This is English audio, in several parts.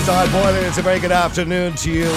is Boylan. It's a very good afternoon to you.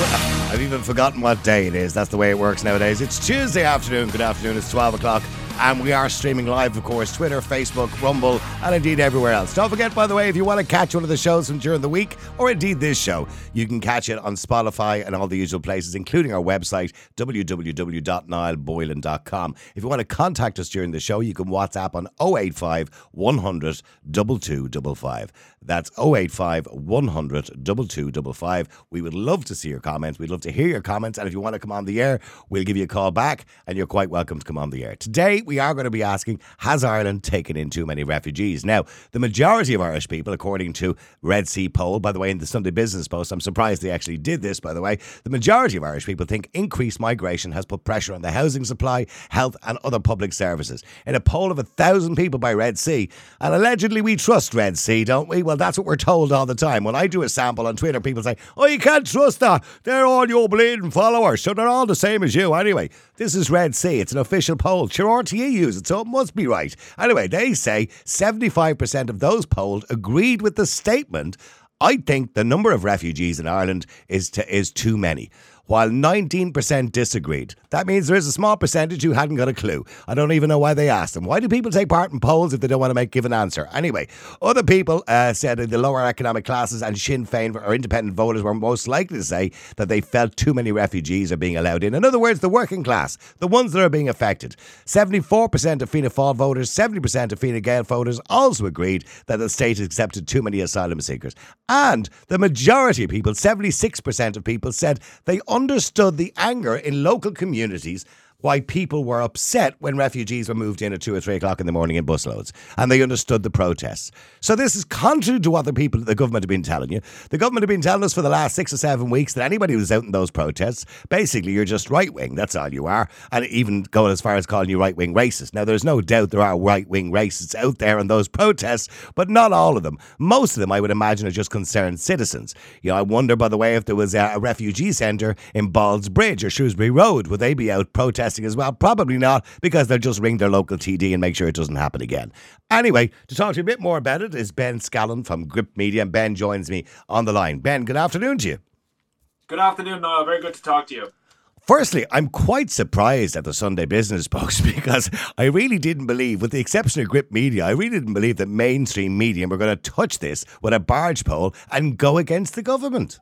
I've even forgotten what day it is. That's the way it works nowadays. It's Tuesday afternoon. Good afternoon. It's 12 o'clock. And we are streaming live, of course, Twitter, Facebook, Rumble, and indeed everywhere else. Don't forget, by the way, if you want to catch one of the shows from during the week, or indeed this show, you can catch it on Spotify and all the usual places, including our website, www.niallboylan.com. If you want to contact us during the show, you can WhatsApp on 085 100 2255. That's 085 100 2255. We would love to see your comments. We'd love to hear your comments. And if you want to come on the air, we'll give you a call back, and you're quite welcome to come on the air. Today, we are going to be asking Has Ireland taken in too many refugees? Now, the majority of Irish people, according to Red C poll, by the way, in the Sunday Business Post, I'm surprised they actually did this, by the way. The majority of Irish people think increased migration has put pressure on the housing supply, health, and other public services. In a poll of a thousand people by Red C, and allegedly we trust Red C, don't we? Well, that's what we're told all the time. When I do a sample on Twitter, people say, Oh, you can't trust that. They're all your bleeding followers, so they're all the same as you. Anyway, this is Red C. It's an official poll. Sure, RTE use it, so it must be right. Anyway, they say 75% of those polled agreed with the statement. I think the number of refugees in Ireland is to, is too many while 19% disagreed. That means there is a small percentage who hadn't got a clue. I don't even know why they asked them. Why do people take part in polls if they don't want to make give an answer? Anyway, other people uh, said in the lower economic classes and Sinn Féin or independent voters were most likely to say that they felt too many refugees are being allowed in. In other words, the working class, the ones that are being affected. 74% of Fianna Fáil voters, 70% of Fine Gael voters also agreed that the state accepted too many asylum seekers. And the majority of people, 76% of people, said they understood the anger in local communities why people were upset when refugees were moved in at two or three o'clock in the morning in busloads, and they understood the protests. So this is contrary to what the people, the government have been telling you. The government have been telling us for the last six or seven weeks that anybody who's out in those protests, basically you're just right wing. That's all you are, and even going as far as calling you right wing racist. Now there's no doubt there are right wing racists out there in those protests, but not all of them. Most of them, I would imagine, are just concerned citizens. You know, I wonder, by the way, if there was a, refugee centre in Ballsbridge or Shrewsbury Road, would they be out protesting? As well? Probably not, because they'll just ring their local TD and make sure it doesn't happen again. Anyway, to talk to you a bit more about it is Ben Scallan from Gript Media, and Ben joins me on the line. Ben, good afternoon to you. Good afternoon, Niall. Very good to talk to you. Firstly, I'm quite surprised at the Sunday Business Post because I really didn't believe, with the exception of Gript Media, I really didn't believe that mainstream media were going to touch this with a barge pole and go against the government.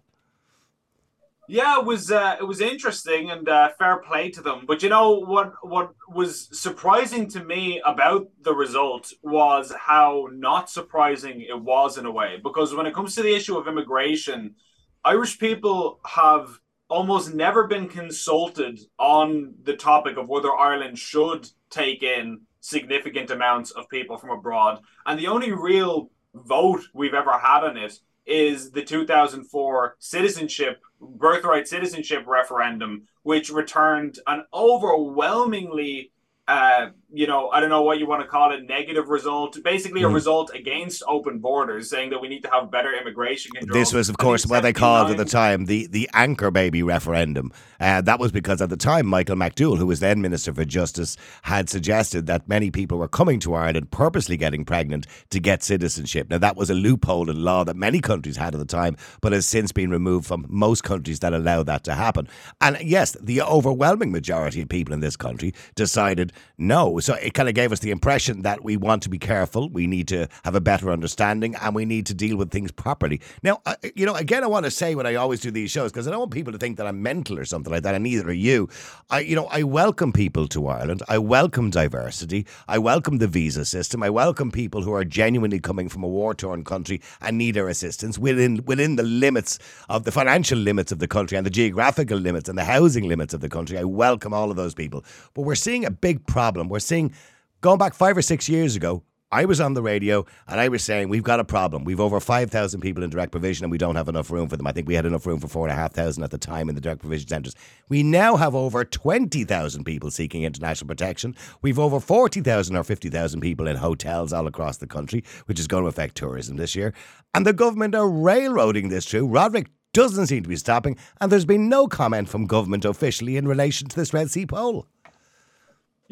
Yeah, it was uh, it was interesting and uh, fair play to them. But you know what what was surprising to me about the result was how not surprising it was in a way. Because when it comes to the issue of immigration, Irish people have almost never been consulted on the topic of whether Ireland should take in significant amounts of people from abroad. And the only real vote we've ever had on it is the 2004 citizenship birthright citizenship referendum, which returned an overwhelmingly uh, you know, I don't know what you want to call it, negative result, basically a mm. result against open borders, saying that we need to have better immigration control. This was, of course, what they called at the time the, the anchor baby referendum. Uh, that was because at the time, Michael McDowell, who was then Minister for Justice, had suggested that many people were coming to Ireland purposely getting pregnant to get citizenship. Now, that was a loophole in law that many countries had at the time, but has since been removed from most countries that allow that to happen. And yes, the overwhelming majority of people in this country decided no. So it kind of gave us the impression that we want to be careful, we need to have a better understanding, and we need to deal with things properly. Now, uh, you know, again, I want to say when I always do these shows because I don't want people to think that I'm mental or something like that, and neither are you. I, you know, I welcome people to Ireland. I welcome diversity. I welcome the visa system. I welcome people who are genuinely coming from a war-torn country and need our assistance within within the limits of the financial limits of the country and the geographical limits and the housing limits of the country. I welcome all of those people. But we're seeing a big problem. We're Going back five or six years ago, I was on the radio and I was saying we've got a problem. We've over five thousand people in direct provision and we don't have enough room for them. I think we had enough room for four and a half thousand at the time in the direct provision centres. We now have over twenty thousand people seeking international protection. We've over forty thousand or fifty thousand people in hotels all across the country, which is going to affect tourism this year. And the government are railroading this through. Roderic doesn't seem to be stopping, and there's been no comment from government officially in relation to this Red C poll.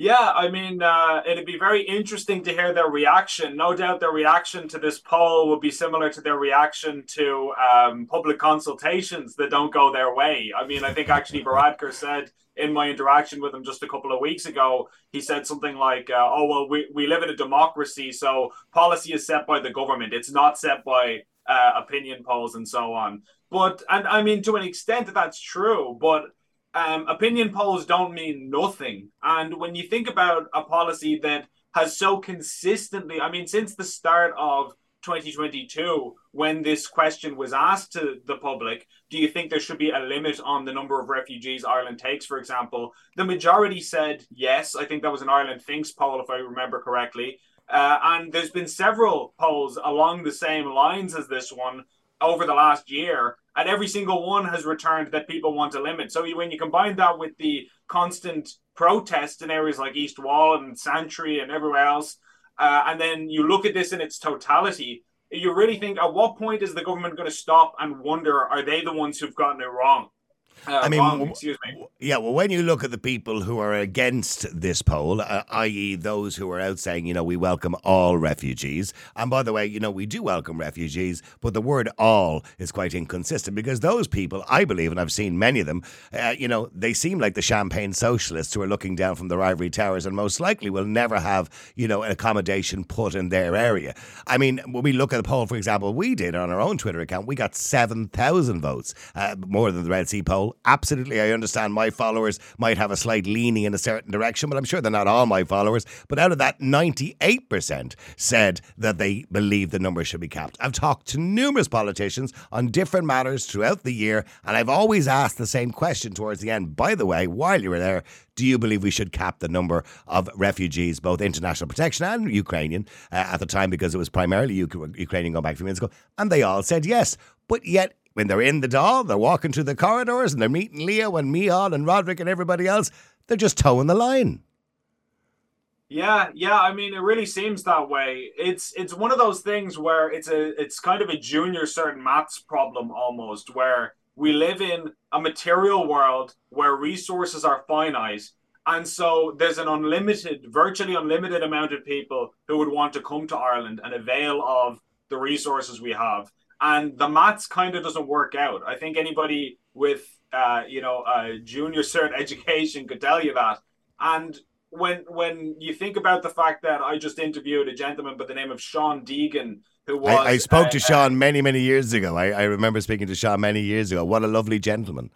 Yeah, I mean, uh, it'd be very interesting to hear their reaction. No doubt their reaction to this poll will be similar to their reaction to um, public consultations that don't go their way. I mean, I think actually Varadkar said in my interaction with him just a couple of weeks ago, he said something like, uh, oh, well, we, we live in a democracy, so policy is set by the government. It's not set by uh, opinion polls and so on. But, and I mean, to an extent, that's true, but um, opinion polls don't mean nothing. And when you think about a policy that has so consistently, I mean, since the start of 2022, when this question was asked to the public, do you think there should be a limit on the number of refugees Ireland takes, for example? The majority said yes. I think that was an Ireland Thinks poll, if I remember correctly. Uh, and there's been several polls along the same lines as this one over the last year and every single one has returned that people want to limit. So when you combine that with the constant protests in areas like East Wall and Santry and everywhere else, uh, and then you look at this in its totality, you really think at what point is the government going to stop and wonder are they the ones who've gotten it wrong? Uh, I mean, wrong, excuse me. Yeah, well, when you look at the people who are against this poll, uh, i.e., those who are out saying, you know, we welcome all refugees, and by the way, you know, we do welcome refugees, but the word all is quite inconsistent because those people, I believe, and I've seen many of them, uh, you know, they seem like the champagne socialists who are looking down from their ivory towers and most likely will never have, you know, an accommodation put in their area. I mean, when we look at the poll, for example, we did on our own Twitter account, we got 7,000 votes, uh, more than the Red C poll Absolutely, I understand my followers might have a slight leaning in a certain direction, but I'm sure they're not all my followers. But out of that, 98% said that they believe the number should be capped. I've talked to numerous politicians on different matters throughout the year, and I've always asked the same question towards the end. By the way, while you were there, do you believe we should cap the number of refugees, both international protection and Ukrainian, uh, at the time because it was primarily Ukrainian going back a few minutes ago? And they all said yes. But yet, when they're in the Dáil, they're walking through the corridors and they're meeting Leo and Micheál and Roderic and everybody else. They're just toeing the line. Yeah, yeah. I mean, it really seems that way. It's it's one of those things where it's a it's kind of a junior certain maths problem almost, where we live in a material world where resources are finite, and so there's an unlimited, virtually unlimited amount of people who would want to come to Ireland and avail of the resources we have and the maths kind of doesn't work out. I think anybody with uh, you know a junior cert education could tell you that. And when when you think about the fact that I just interviewed a gentleman by the name of Sean Deegan, who was I, I spoke uh, to Sean many many years ago. I, I remember speaking to Sean many years ago. What a lovely gentleman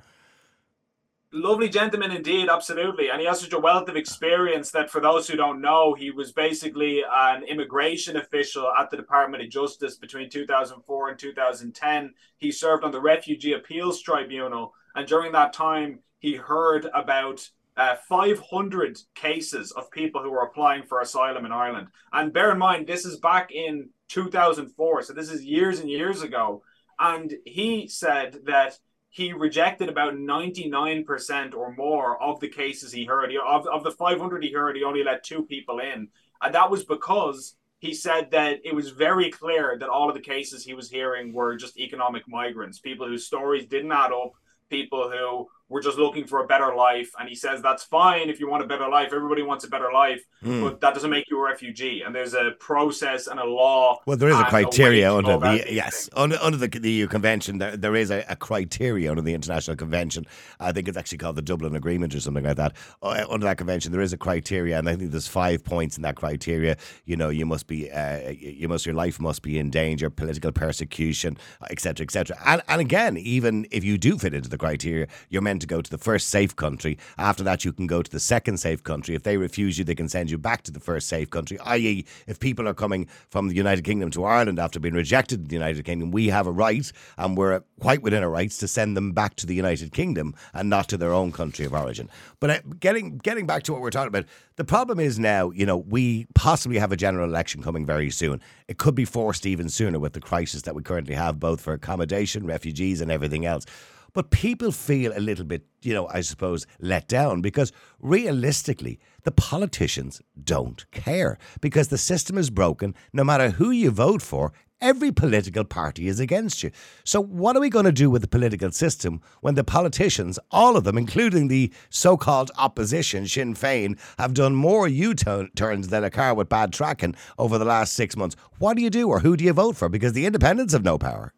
lovely gentleman indeed, absolutely. And he has such a wealth of experience that, for those who don't know, he was basically an immigration official at the Department of Justice between 2004 and 2010. He served on the Refugee Appeals Tribunal, and during that time, he heard about uh, 500 cases of people who were applying for asylum in Ireland. And bear in mind, this is back in 2004, so this is years and years ago. And he said that he rejected about 99% or more of the cases he heard. He, of, of the 500 he heard, he only let two people in. And that was because he said that it was very clear that all of the cases he was hearing were just economic migrants, people whose stories didn't add up, people who we're just looking for a better life. And he says that's fine if you want a better life. Everybody wants a better life, mm. but that doesn't make you a refugee. And there's a process and a law. Well, there is a criteria a under the yes under, under the, the, EU Convention. There, there is a, a, criteria under the International Convention. I think it's actually called the Dublin Agreement or something like that. Uh, under that convention, there is a criteria, and I think there's five points in that criteria. You know, you must be, uh, you must, your life must be in danger, political persecution, etc., etc. And and again, even if you do fit into the criteria, you're meant to go to the first safe country. After that, you can go to the second safe country. If they refuse you, they can send you back to the first safe country. I.e., if people are coming from the United Kingdom to Ireland after being rejected in the United Kingdom, we have a right, and we're quite within our rights to send them back to the United Kingdom and not to their own country of origin. But uh, getting getting back to what we're talking about, the problem is now, you know, we possibly have a general election coming very soon. It could be forced even sooner with the crisis that we currently have, both for accommodation, refugees, and everything else. But people feel a little bit, you know, I suppose, let down because realistically, the politicians don't care because the system is broken. No matter who you vote for, Every political party is against you. So, what are we going to do with the political system when the politicians, all of them, including the so called opposition, Sinn Féin, have done more U turns than a car with bad tracking over the last six months? What do you do or who do you vote for? Because the independents have no power.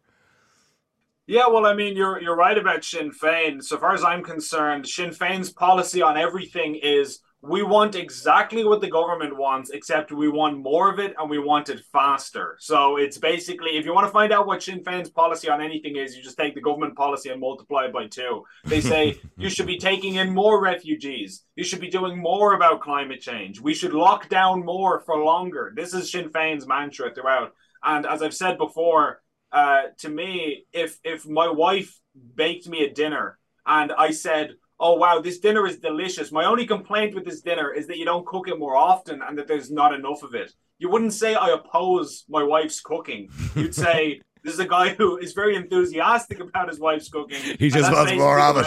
Yeah, well, I mean, you're you're right about Sinn Féin. So far as I'm concerned, Sinn Féin's policy on everything is we want exactly what the government wants, except we want more of it and we want it faster. So it's basically, if you want to find out what Sinn Féin's policy on anything is, you just take the government policy and multiply it by two. They say you should be taking in more refugees. You should be doing more about climate change. We should lock down more for longer. This is Sinn Féin's mantra throughout. And as I've said before, uh, to me, if if my wife baked me a dinner and I said, "Oh wow, this dinner is delicious," my only complaint with this dinner is that you don't cook it more often and that there's not enough of it. You wouldn't say I oppose my wife's cooking. You'd say. This is a guy who is very enthusiastic about his wife's cooking. He just wants more of it.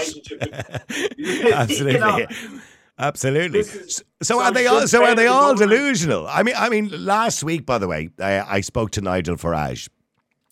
Absolutely. You know, Absolutely. Is, so, so, are they all? So are they all delusional? I mean, I mean, last week, by the way, I, I spoke to Nigel Farage,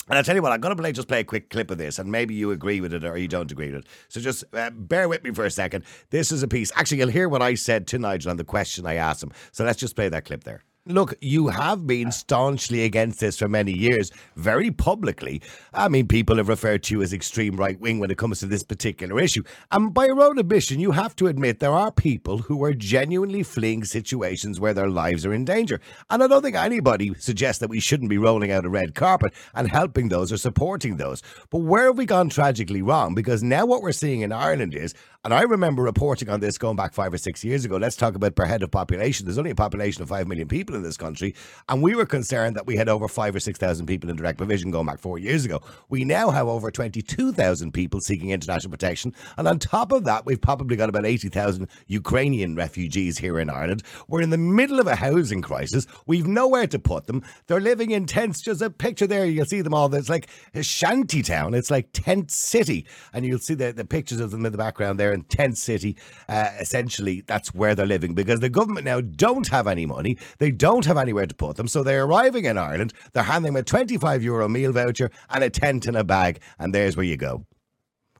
and I'll tell you what, I'm going to play just play a quick clip of this, and maybe you agree with it or you don't agree with it. So just uh, bear with me for a second. This is a piece. Actually, you'll hear what I said to Nigel on the question I asked him. So let's just play that clip there. Look, you have been staunchly against this for many years, very publicly. I mean, people have referred to you as extreme right wing when it comes to this particular issue. And by your own admission, you have to admit there are people who are genuinely fleeing situations where their lives are in danger. And I don't think anybody suggests that we shouldn't be rolling out a red carpet and helping those or supporting those. But where have we gone tragically wrong? Because now what we're seeing in Ireland is and I remember reporting on this going back five or six years ago. Let's talk about per head of population. There's only a population of five million people in this country, and we were concerned that we had over five or six thousand people in direct provision going back four years ago. We now have over twenty-two thousand people seeking international protection, and on top of that, we've probably got about eighty thousand Ukrainian refugees here in Ireland. We're in the middle of a housing crisis. We've nowhere to put them. They're living in tents. Just a picture there, you'll see them all. It's like a shanty town. It's like tent city, and you'll see the, the pictures of them in the background there in tent city. Uh, essentially, that's where they're living because the government now don't have any money. They don't have anywhere to put them. So they're arriving in Ireland. They're handing them a 25 euro meal voucher and a tent in a bag. And there's where you go.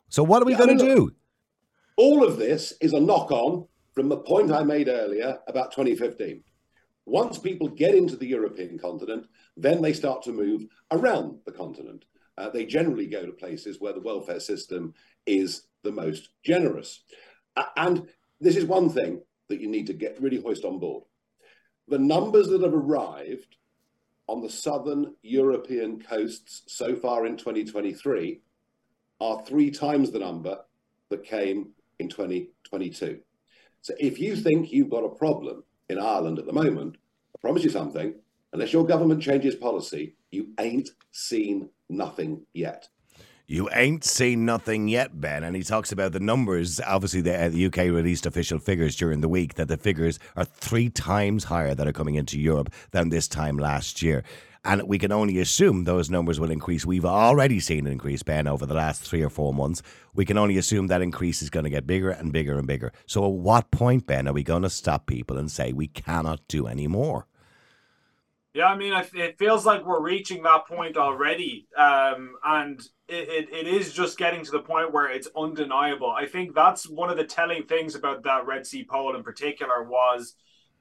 So what are we yeah, going to do? All of this is a knock on from the point I made earlier about 2015. Once people get into the European continent, then they start to move around the continent. Uh, they generally go to places where the welfare system is the most generous. And this is one thing that you need to get really hoist on board. The numbers that have arrived on the southern European coasts so far in 2023 are three times the number that came in 2022. So if you think you've got a problem in Ireland at the moment, I promise you something, unless your government changes policy, you ain't seen nothing yet. You ain't seen nothing yet, Ben. And he talks about the numbers. Obviously, the, uh, the, UK released official figures during the week that the figures are three times higher that are coming into Europe than this time last year. And we can only assume those numbers will increase. We've already seen an increase, Ben, over the last three or four months. We can only assume that increase is going to get bigger and bigger and bigger. So, at what point, Ben, are we going to stop people and say we cannot do any more? Yeah, I mean, it feels like we're reaching that point already, um, and it, it, it is just getting to the point where it's undeniable. I think that's one of the telling things about that Red C poll in particular was,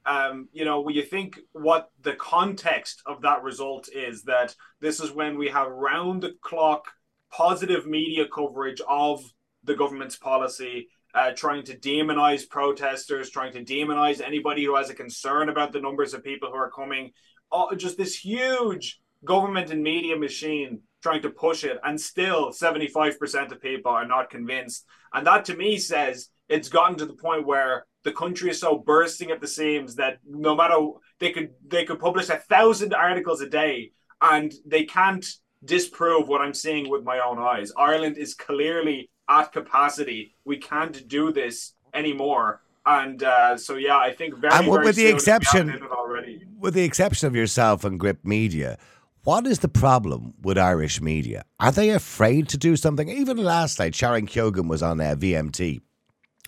um, you know, when you think what the context of that result is, that this is when we have round the clock positive media coverage of the government's policy. Uh, trying to demonize protesters, trying to demonize anybody who has a concern about the numbers of people who are coming uh, just this huge government and media machine trying to push it, and still 75% of people are not convinced. And that to me says it's gotten to the point where the country is so bursting at the seams that no matter they could they could publish a thousand articles a day and they can't disprove what I'm seeing with my own eyes. Ireland is clearly at capacity. We can't do this anymore. And uh, so, yeah, I think very, and with the exception, with the exception of yourself and Gript Media, what is the problem with Irish media? Are they afraid to do something? Even last night, Sharon Keogan was on uh, VMT.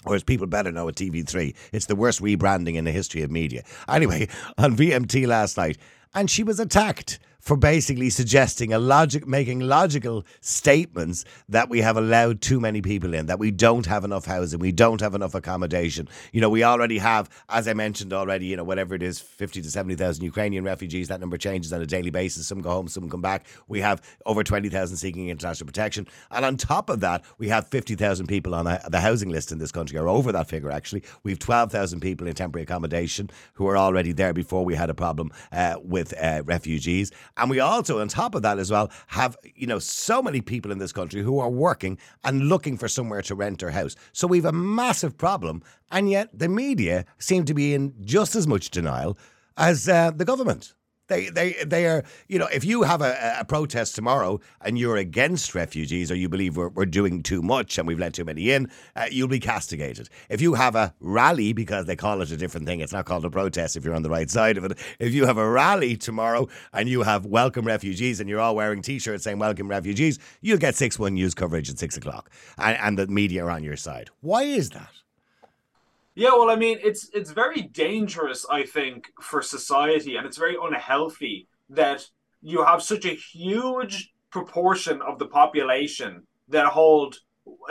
Or as people better know at TV3, it's the worst rebranding in the history of media. Anyway, on VMT last night, and she was attacked for basically suggesting a logic, making logical statements that we have allowed too many people in, that we don't have enough housing, we don't have enough accommodation. You know, we already have, as I mentioned already, you know, whatever it is, 50 to 70,000 Ukrainian refugees. That number changes on a daily basis. Some go home, some come back. We have over 20,000 seeking international protection. And on top of that, we have 50,000 people on the housing list in this country, or over that figure, actually. We have 12,000 people in temporary accommodation who are already there before we had a problem uh, with uh, refugees. And we also, on top of that as well, have, you know, so many people in this country who are working and looking for somewhere to rent their house. So we've a massive problem. And yet the media seem to be in just as much denial as uh, the government. They, they, they are, you know, if you have a, a protest tomorrow and you're against refugees or you believe we're, we're doing too much and we've let too many in, uh, you'll be castigated. If you have a rally, because they call it a different thing, it's not called a protest if you're on the right side of it. If you have a rally tomorrow and you have welcome refugees and you're all wearing t shirts saying welcome refugees, you'll get 6 1 news coverage at 6 o'clock and, and the media are on your side. Why is that? Yeah, well, I mean, it's it's very dangerous, I think, for society, and it's very unhealthy that you have such a huge proportion of the population that hold,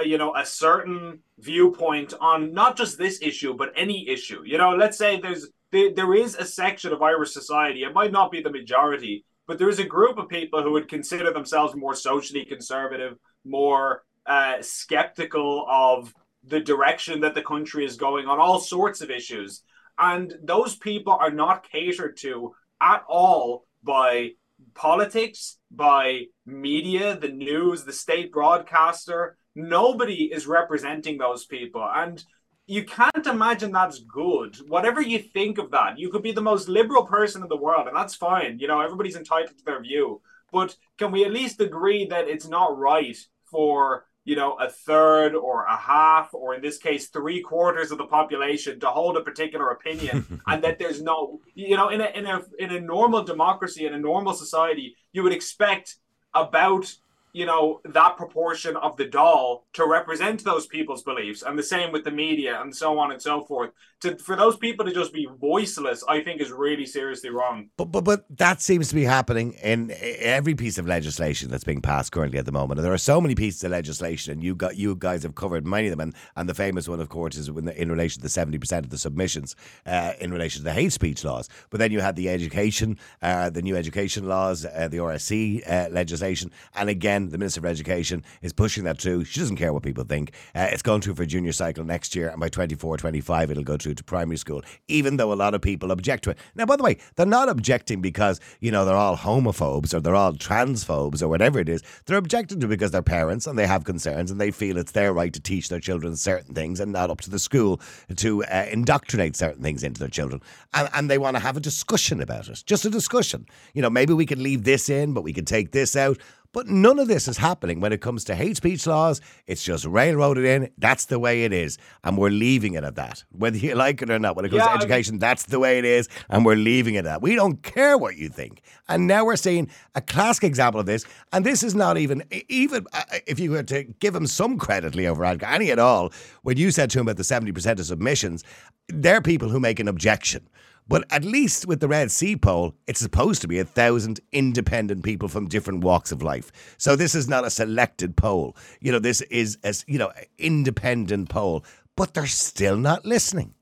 you know, a certain viewpoint on not just this issue but any issue. You know, let's say there's there, there is a section of Irish society. It might not be the majority, but there is a group of people who would consider themselves more socially conservative, more uh, skeptical of the direction that the country is going on all sorts of issues. And those people are not catered to at all by politics, by media, the news, the state broadcaster. Nobody is representing those people. And you can't imagine that's good. Whatever you think of that, you could be the most liberal person in the world, and that's fine. You know, everybody's entitled to their view. But can we at least agree that it's not right for you know, a third or a half, or in this case, three quarters of the population to hold a particular opinion, and that there's no, you know, in a in a in a normal democracy, in a normal society, you would expect about you know that proportion of the Dáil to represent those people's beliefs. And the same with the media and so on and so forth. To for those people to just be voiceless i think is really seriously wrong. But but but that seems to be happening in every piece of legislation that's being passed currently at the moment. And there are so many pieces of legislation and you got you guys have covered many of them. And, and the famous one of course is in, relation to the 70% of the submissions uh, in relation to the hate speech laws. But then you had the education uh, the new education laws uh, the RSE uh, legislation. And again the Minister for Education is pushing that through. She doesn't care what people think. Uh, it's going through for junior cycle next year, and by 24, 25, it'll go through to primary school, even though a lot of people object to it. Now, by the way, they're not objecting because, you know, they're all homophobes or they're all transphobes or whatever it is. They're objecting to because they're parents and they have concerns and they feel it's their right to teach their children certain things and not up to the school to uh, indoctrinate certain things into their children. And, and they want to have a discussion about it, just a discussion. You know, maybe we could leave this in, but we could take this out. But none of this is happening when it comes to hate speech laws. It's just railroaded in. That's the way it is. And we're leaving it at that. Whether you like it or not, when it comes yeah, to education, I mean, that's the way it is. And we're leaving it at that. We don't care what you think. And now we're seeing a classic example of this. And this is not even, even uh, if you were to give him some credit, Leo Varadkar, any at all, when you said to him about the 70% of submissions, they're people who make an objection. But at least with the Red C poll, it's supposed to be a thousand independent people from different walks of life. So this is not a selected poll. You know, this is a you know independent poll, but they're still not listening.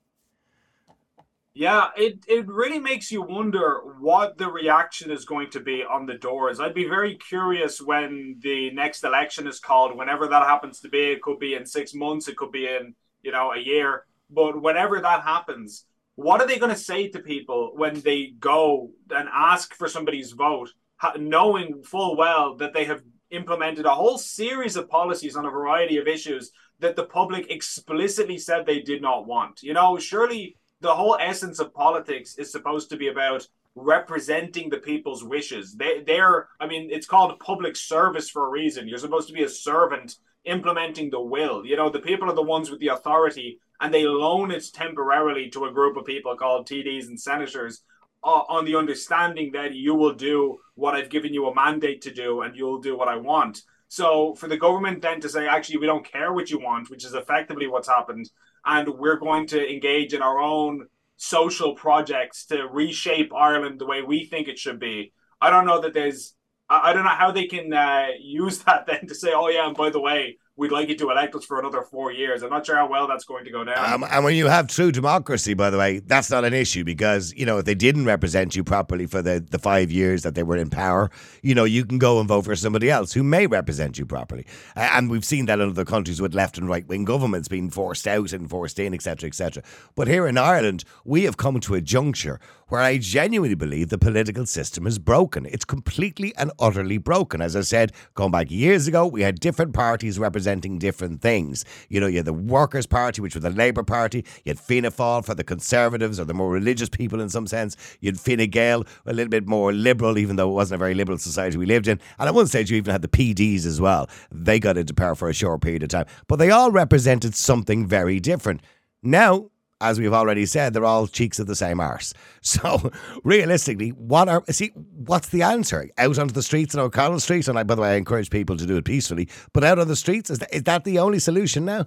Yeah, it, it really makes you wonder what the reaction is going to be on the doors. I'd be very curious when the next election is called, whenever that happens to be. It could be in six months, it could be in, you know, a year. But whenever that happens, what are they going to say to people when they go and ask for somebody's vote, knowing full well that they have implemented a whole series of policies on a variety of issues that the public explicitly said they did not want? You know, surely the whole essence of politics is supposed to be about representing the people's wishes. They, they're, I mean, it's called public service for a reason. You're supposed to be a servant implementing the will. You know, the people are the ones with the authority and they loan it temporarily to a group of people called TDs and senators uh, on the understanding that you will do what I've given you a mandate to do and you'll do what I want. So for the government then to say, actually, we don't care what you want, which is effectively what's happened, and we're going to engage in our own social projects to reshape Ireland the way we think it should be. I don't know that there's I, don't know how they can uh, use that then to say, oh yeah, and by the way, we'd like you to elect us for another four years. I'm not sure how well that's going to go down. Um, and when you have true democracy, by the way, that's not an issue because, you know, if they didn't represent you properly for the, the five years that they were in power, you know, you can go and vote for somebody else who may represent you properly. And we've seen that in other countries with left and right wing governments being forced out and forced in, etc., etc. But here in Ireland, we have come to a juncture where I genuinely believe the political system is broken. It's completely and utterly broken. As I said, going back years ago, we had different parties representing different things. You know, you had the Workers' Party, which was the Labour Party. You had Fianna Fáil for the Conservatives or the more religious people in some sense. You had Fine Gael, a little bit more liberal, even though it wasn't a very liberal society we lived in. And at one stage, you even had the PDs as well. They got into power for a short period of time. But they all represented something very different. Now, as we've already said, they're all cheeks of the same arse. So realistically, what are see what's the answer? Out onto the streets in O'Connell Street, and I, by the way, I encourage people to do it peacefully. But out on the streets is that, is that the only solution now?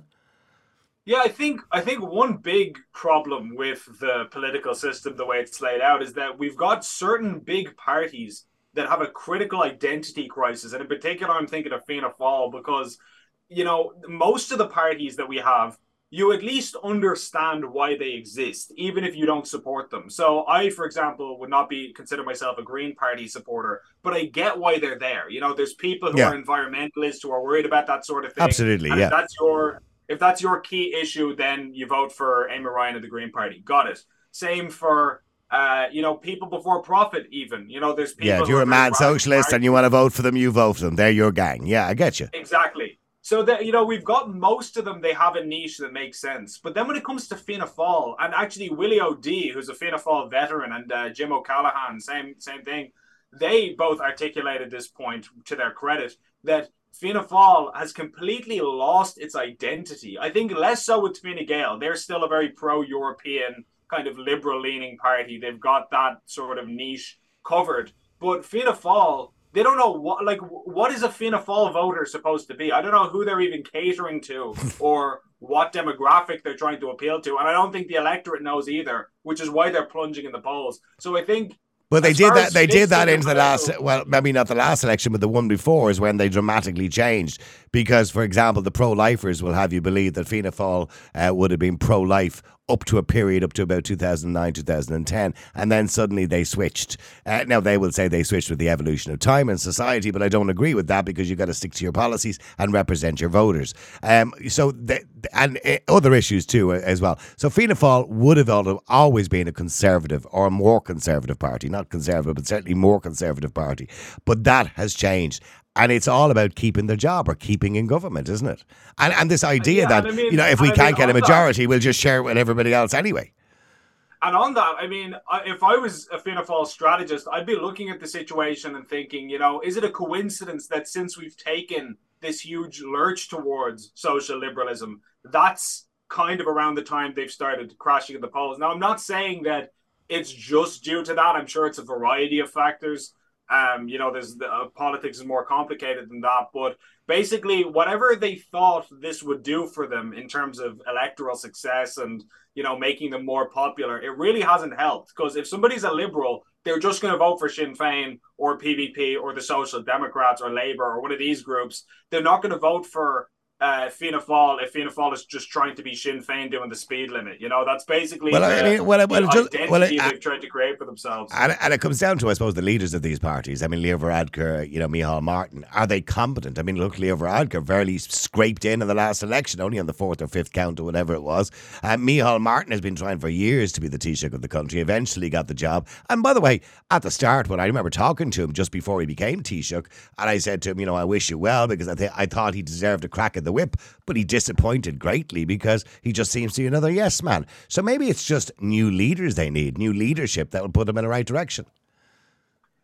Yeah, I think I think one big problem with the political system, the way it's laid out, is that we've got certain big parties that have a critical identity crisis, and in particular, I'm thinking of Fianna Fáil because you know most of the parties that we have you at least understand why they exist, even if you don't support them. So I, for example, would not be consider myself a Green Party supporter, but I get why they're there. You know, there's people who yeah. are environmentalists who are worried about that sort of thing. Absolutely, and yeah. If that's your if that's your key issue, then you vote for Eamon Ryan of the Green Party. Got it. Same for uh, you know, people before profit, even. You know, there's people. Yeah, if you're a mad socialist and you want to vote for them, you vote for them. They're your gang. Yeah, I get you. Exactly. So that you know, we've got most of them. They have a niche that makes sense. But then when it comes to Fianna Fáil, and actually Willie O'Dea, who's a Fianna Fáil veteran, and uh, Jim O'Callaghan, same same thing. They both articulated this point to their credit that Fianna Fáil has completely lost its identity. I think less so with Fine Gael. They're still a very pro-European kind of liberal-leaning party. They've got that sort of niche covered. But Fianna Fáil they don't know what like what is a Fianna Fáil voter supposed to be. I don't know who they're even catering to or what demographic they're trying to appeal to, and I don't think the electorate knows either, which is why they're plunging in the polls. So I think. Well, they did that. They did that into the last. Well, maybe not the last election, but the one before is when they dramatically changed. Because, for example, the pro-lifers will have you believe that Fianna Fáil uh, would have been pro-life up to a period up to about 2009, 2010, and then suddenly they switched. Uh, now, they will say they switched with the evolution of time and society, but I don't agree with that because you've got to stick to your policies and represent your voters. Um, so, and uh, other issues too, uh, as well. So, Fianna Fáil would have always been a conservative or a more conservative party, not conservative, but certainly more conservative party. But that has changed and it's all about keeping the job or keeping in government, isn't it? And and this uh, idea yeah, that I mean, you know if we can't mean, get a majority, that, we'll just share it with everybody else anyway. And on that, I mean, if I was a Fianna Fáil strategist, I'd be looking at the situation and thinking, you know, is it a coincidence that since we've taken this huge lurch towards social liberalism, that's kind of around the time they've started crashing in the polls. Now, I'm not saying that it's just due to that. I'm sure it's a variety of factors. Um, you know, there's the, uh, politics is more complicated than that, but basically, whatever they thought this would do for them in terms of electoral success and you know making them more popular, it really hasn't helped. Because if somebody's a liberal, they're just going to vote for Sinn Féin or PBP or the Social Democrats or Labour or one of these groups. They're not going to vote for uh, Fianna Fáil if Fianna Fáil is just trying to be Sinn Féin doing the speed limit. You know, that's basically well, the, I mean, well, well, identity well, they've tried to create for themselves. And, and, it comes down to, I suppose, the leaders of these parties. I mean, Leo Varadkar, you know, Micheál Martin, are they competent? I mean, look, Leo Varadkar barely scraped in in the last election, only on the fourth or fifth count or whatever it was. Uh, Micheál Martin has been trying for years to be the Taoiseach of the country, eventually got the job. And by the way, at the start, when I remember talking to him just before he became Taoiseach, and I said to him, you know, I wish you well because I, th- I thought he deserved a crack at the whip, but he disappointed greatly because he just seems to be another yes man. So maybe it's just new leaders they need, new leadership that will put them in the right direction.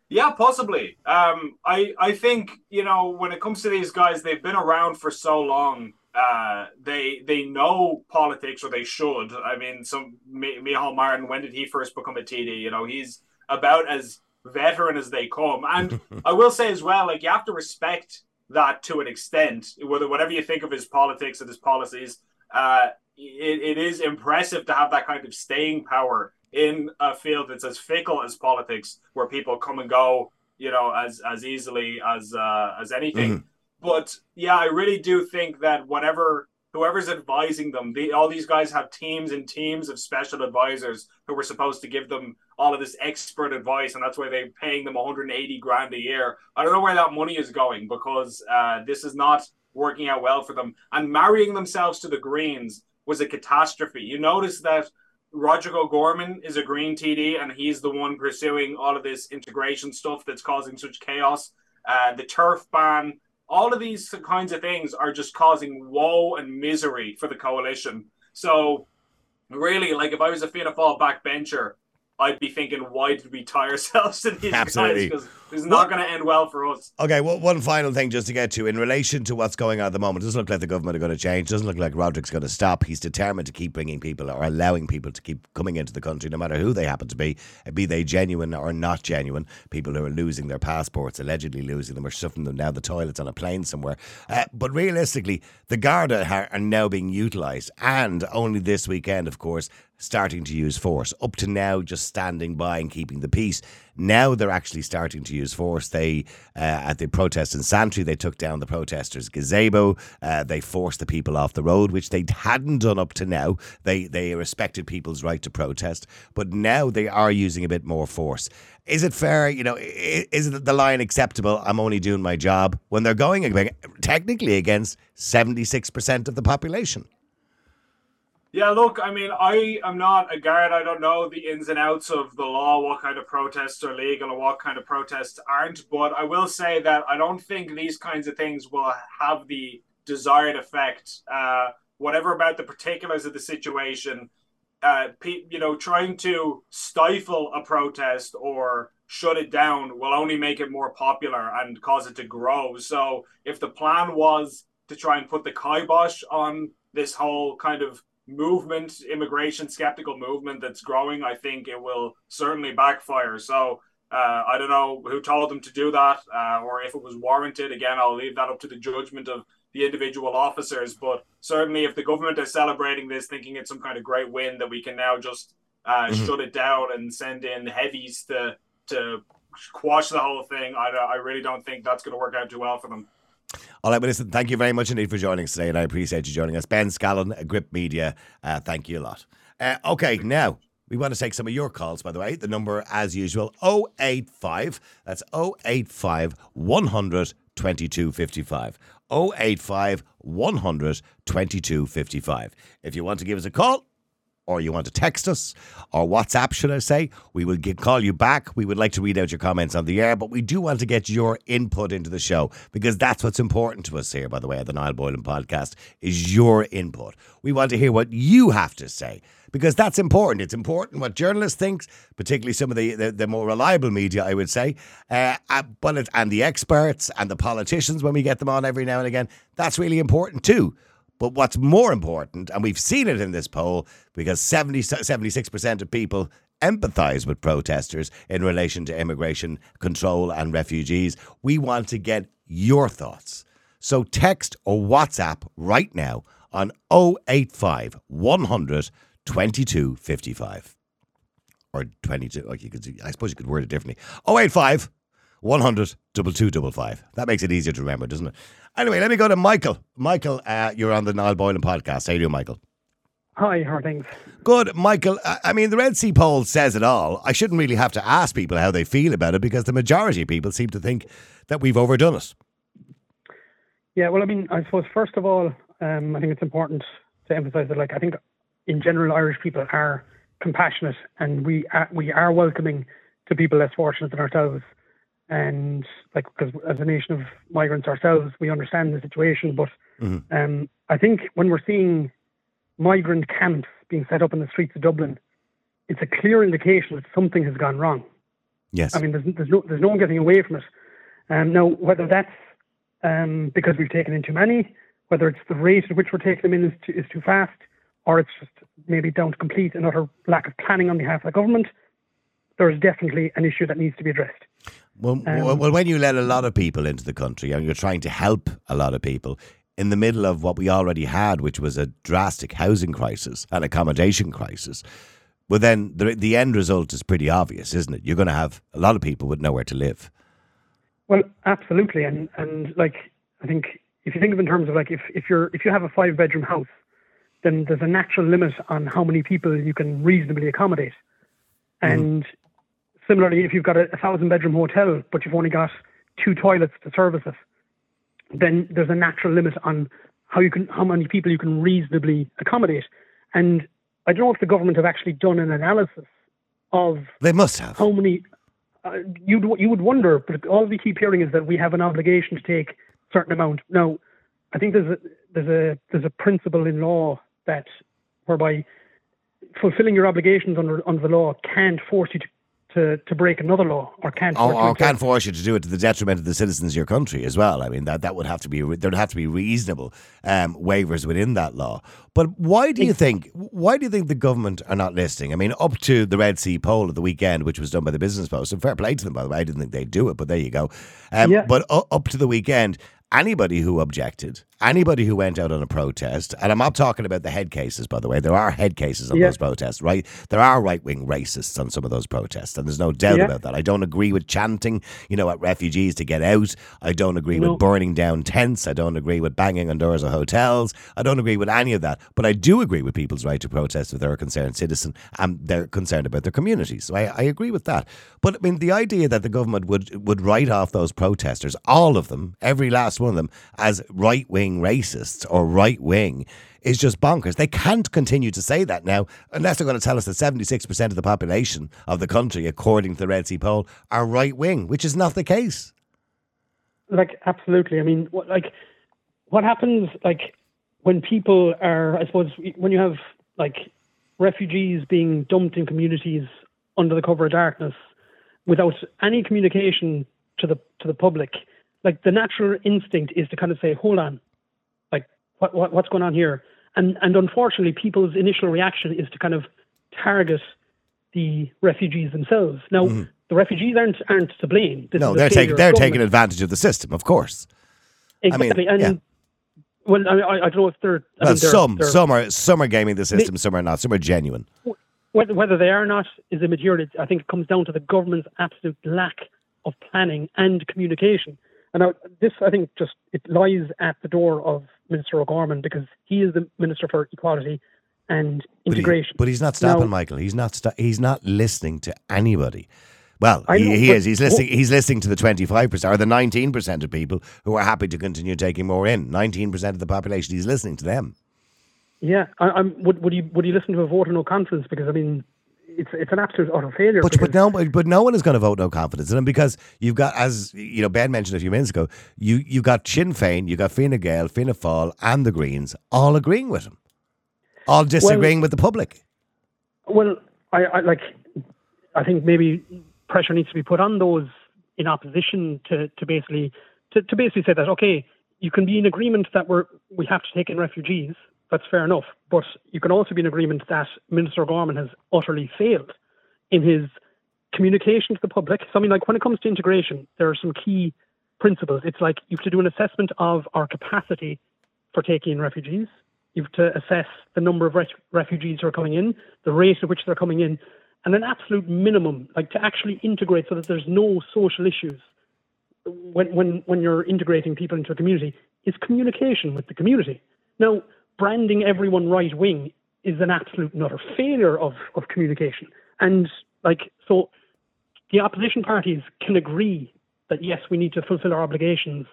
Yeah, possibly. Um, I I think you know when it comes to these guys, they've been around for so long. Uh, they they know politics, or they should. I mean, some Micheál Martin. When did he first become a TD? You know, he's about as veteran as they come. And I will say as well, like you have to respect that to an extent, whether whatever you think of his politics and his policies, uh, it, it is impressive to have that kind of staying power in a field that's as fickle as politics, where people come and go, you know, as as easily as uh, as anything. Mm-hmm. But yeah, I really do think that whatever whoever's advising them, the, all these guys have teams and teams of special advisors who were supposed to give them all of this expert advice, and that's why they're paying them 180 grand a year. I don't know where that money is going because uh, this is not working out well for them. And marrying themselves to the Greens was a catastrophe. You notice that Roger O'Gorman is a Green TD, and he's the one pursuing all of this integration stuff that's causing such chaos. Uh, the turf ban all of these kinds of things are just causing woe and misery for the coalition. So, really, like if I was a Fianna Fáil backbencher, I'd be thinking, why did we tie ourselves to these Absolutely. guys? Because it's not going to end well for us. Okay, well, one final thing just to get to in relation to what's going on at the moment. It doesn't look like the government are going to change. It doesn't look like Roderic's going to stop. He's determined to keep bringing people or allowing people to keep coming into the country, no matter who they happen to be, be they genuine or not genuine. People who are losing their passports, allegedly losing them, or stuffing them down the toilets on a plane somewhere. Uh, but realistically, the Garda are now being utilised, and only this weekend, of course, starting to use force. Up to now, just standing by and keeping the peace. Now they're actually starting to use force. They, uh, at the protest in Santry, they took down the protesters' gazebo. Uh, they forced the people off the road, which they hadn't done up to now. They they respected people's right to protest, but now they are using a bit more force. Is it fair? You know, is the line acceptable? I'm only doing my job when they're going technically against 76% of the population. Yeah, look, I mean, I am not a guard. I don't know the ins and outs of the law, what kind of protests are legal and what kind of protests aren't. But I will say that I don't think these kinds of things will have the desired effect. Uh, whatever about the particulars of the situation, uh, you know, trying to stifle a protest or shut it down will only make it more popular and cause it to grow. So if the plan was to try and put the kibosh on this whole kind of movement, immigration skeptical movement that's growing, I think it will certainly backfire. So uh, I don't know who told them to do that uh, or if it was warranted. Again, I'll leave that up to the judgment of the individual officers. But certainly, if the government is celebrating this, thinking it's some kind of great win that we can now just uh, mm-hmm. shut it down and send in heavies to to quash the whole thing, I, I really don't think that's going to work out too well for them. All right, but listen, thank you very much indeed for joining us today, and I appreciate you joining us. Ben Scallan, Gript Media, uh, thank you a lot. Uh, okay, now we want to take some of your calls, by the way. The number, as usual, 085. That's 085 100 2255. 085 100 2255. If you want to give us a call, or you want to text us or WhatsApp, should I say, we will get, call you back. We would like to read out your comments on the air, but we do want to get your input into the show because that's what's important to us here, by the way, at the Niall Boylan podcast, is your input. We want to hear what you have to say because that's important. It's important what journalists think, particularly some of the, the, the more reliable media, I would say, uh, uh but it, and the experts and the politicians when we get them on every now and again. That's really important too. But what's more important, and we've seen it in this poll, because 70, 76% of people empathize with protesters in relation to immigration control and refugees. We want to get your thoughts. So text or WhatsApp right now on 085 100 2255 or 22. you could, I suppose you could word it differently. 085 100 2255. That makes it easier to remember, doesn't it? Anyway, let me go to Michael. Michael, uh, you're on the Niall Boylan podcast. How you doing, Michael? Hi, how are things? Good, Michael. I mean, the Red C poll says it all. I shouldn't really have to ask people how they feel about it because the majority of people seem to think that we've overdone it. Yeah, well, I mean, I suppose first of all, um, I think it's important to emphasise that, like, I think in general, Irish people are compassionate and we are, we are welcoming to people less fortunate than ourselves and like because as a nation of migrants ourselves, we understand the situation. But mm-hmm. um, I think when we're seeing migrant camps being set up in the streets of Dublin, it's a clear indication that something has gone wrong. Yes, I mean there's, there's no there's no one getting away from it. Um, now whether that's um, because we've taken in too many, whether it's the rate at which we're taking them in is too, is too fast, or it's just maybe down to complete and utter lack of planning on behalf of the government, there is definitely an issue that needs to be addressed. Well, um, well, when you let a lot of people into the country and you're trying to help a lot of people, in the middle of what we already had, which was a drastic housing crisis and accommodation crisis. Well, then the, the end result is pretty obvious, isn't it? You're going to have a lot of people with nowhere to live. Well, absolutely, and and like I think if you think of it in terms of like if if you're if you have a five bedroom house, then there's a natural limit on how many people you can reasonably accommodate, and mm. Similarly, if you've got a, a thousand bedroom hotel but you've only got two toilets to service it, then there's a natural limit on how you can how many people you can reasonably accommodate, and I don't know if the government have actually done an analysis of they must have how many. Uh, you'd you would wonder, but all we keep hearing is that we have an obligation to take a certain amount. Now, I think there's a there's a there's a principle in law that whereby fulfilling your obligations under under the law can't force you to to, to break another law or can't or, or can't force you to do it to the detriment of the citizens of your country as well. I mean that that would have to be there'd have to be reasonable um, waivers within that law. But why do you think why do you think the government are not listening? I mean, up to the Red C poll of the weekend, which was done by the Business Post, and fair play to them by the way. I didn't think they'd do it, but there you go. Um, yeah. But up to the weekend, anybody who objected, anybody who went out on a protest, and I'm not talking about the head cases, by the way. There are head cases on yeah. those protests, right? There are right wing racists on some of those protests, and there's no doubt yeah. about that. I don't agree with chanting, you know, at refugees to get out. I don't agree no. with burning down tents. I don't agree with banging on doors of hotels. I don't agree with any of that. But I do agree with people's right to protest if they're a concerned citizen and they're concerned about their communities. So I, I agree with that. But I mean, the idea that the government would would write off those protesters, all of them, every last one of them, as right wing racists or right wing is just bonkers. They can't continue to say that now unless they're going to tell us that 76% of the population of the country, according to the Red C poll, are right wing, which is not the case. Like, absolutely. I mean, what, like, what happens, like, when people are, I suppose, when you have, like, refugees being dumped in communities under the cover of darkness without any communication to the to the public, like the natural instinct is to kind of say, hold on, what, what what's going on here? And and unfortunately, people's initial reaction is to kind of target the refugees themselves. Now, mm. the refugees aren't aren't to blame. This no, they're taking they're taking advantage of the system, of course. Exactly, I mean, and. Yeah. Well, I, I, don't know if they're. Well, mean, they're, some they're, some are some are gaming the system, some are not. Some are genuine. Whether, they are or not is immaterial. I think it comes down to the government's absolute lack of planning and communication. And now, this, I think, just it lies at the door of Minister O'Gorman because he is the Minister for Equality and Integration. But, he, but he's not stopping, now, Michael. He's not. St- he's not listening to anybody. Well, he, know, he is. He's listening. He's listening to the twenty five percent or the nineteen percent of people who are happy to continue taking more in. Nineteen percent of the population. He's listening to them. Yeah, I, am Would would you would you listen to a vote of no confidence? Because I mean, it's it's an absolute utter failure. But but no, but no one is going to vote no confidence in him because you've got, as you know, Ben mentioned a few minutes ago, you you got Sinn Féin, you got Fine Gael, Fianna Fáil, and the Greens all agreeing with him, all disagreeing well, with the public. Well, I, I like, I think maybe pressure needs to be put on those in opposition to to basically to, to basically say that okay, you can be in agreement that we're we have to take in refugees that's fair enough. But you can also be in agreement that Minister Gorman has utterly failed in his communication to the public. So, I mean, like when it comes to integration, there are some key principles. It's like you have to do an assessment of our capacity for taking in refugees. You have to assess the number of refugees who are coming in, the rate at which they're coming in, and an absolute minimum, like to actually integrate so that there's no social issues when, when, when you're integrating people into a community, is communication with the community. Now, branding everyone right wing is an absolute and utter failure of, of communication. And like so the opposition parties can agree that yes, we need to fulfill our obligations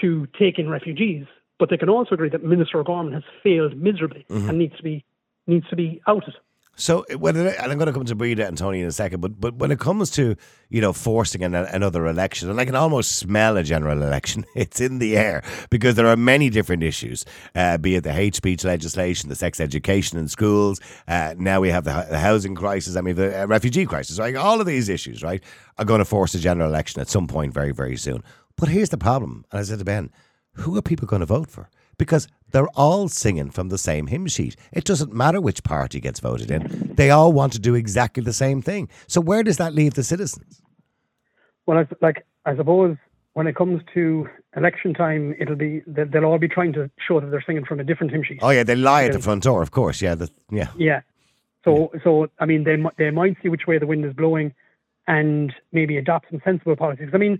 to take in refugees, but they can also agree that Minister O'Gorman has failed miserably mm-hmm. and needs to be needs to be outed. So, when it, and I'm going to come to Breda and Tony in a second, but but when it comes to you know forcing an, another election, and I can almost smell a general election, it's in the air because there are many different issues, uh, be it the hate speech legislation, the sex education in schools. Uh, now we have the, the, housing crisis. I mean the uh, refugee crisis. Right, all of these issues, right, are going to force a general election at some point very very soon. But here's the problem, and I said to Ben, who are people going to vote for? because they're all singing from the same hymn sheet. It doesn't matter which party gets voted in. They all want to do exactly the same thing. So where does that leave the citizens? Well, I, like I suppose when it comes to election time, it'll be they'll all be trying to show that they're singing from a different hymn sheet. Oh yeah, they lie at the front door, of course. Yeah, the, yeah. Yeah. So so I mean, they they might see which way the wind is blowing, and maybe adopt some sensible policies. I mean,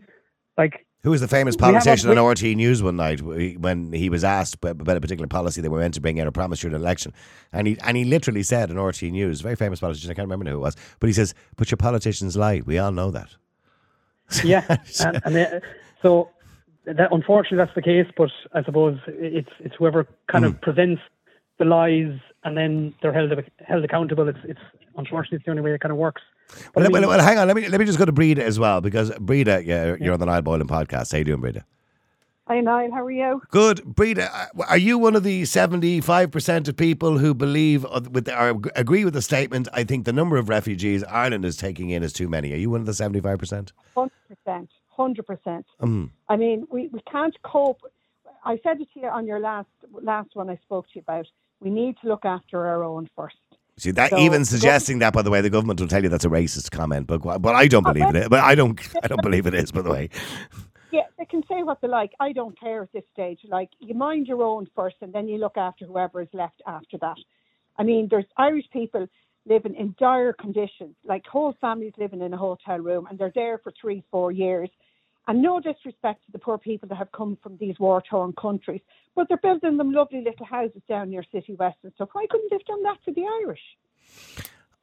like who was the famous politician on RTÉ News one night when he was asked about a particular policy they were meant to bring in or promise during an election? And he and he literally said on RTÉ News, very famous politician, I can't remember who it was, but he says, But your politicians lie. We all know that. Yeah. and, and they, so that, unfortunately, that's the case, but I suppose it's, it's whoever kind mm. of presents the lies and then they're held held accountable. It's, it's unfortunately, it's the only way it kind of works. Well, I mean, well, well, hang on. Let me let me just go to Breda as well because Breda, yeah, you're yeah. on the Niall Boylan podcast. How you doing, Breda? Hi, Niall. How are you? Good, Breda. Uh, are you one of the seventy-five percent of people who believe uh, with or agree with the statement? I think the number of refugees Ireland is taking in is too many. Are you one of the seventy-five percent? Hundred percent. Hundred percent. Mm. I mean, we, we can't cope. I said it to you on your last last one I spoke to you about. We need to look after our own first. See that so, even suggesting that, by the way, the government will tell you that's a racist comment, but but I don't oh, believe it. But I don't I don't believe it is. By the way. Yeah, they can say what they like. I don't care at this stage. Like you mind your own first, and then you look after whoever is left after that. I mean, there's Irish people living in dire conditions, like whole families living in a hotel room, and they're there for three, four years. And no disrespect to the poor people that have come from these war torn countries, but they're building them lovely little houses down near Citywest and stuff. Why couldn't they have done that to the Irish?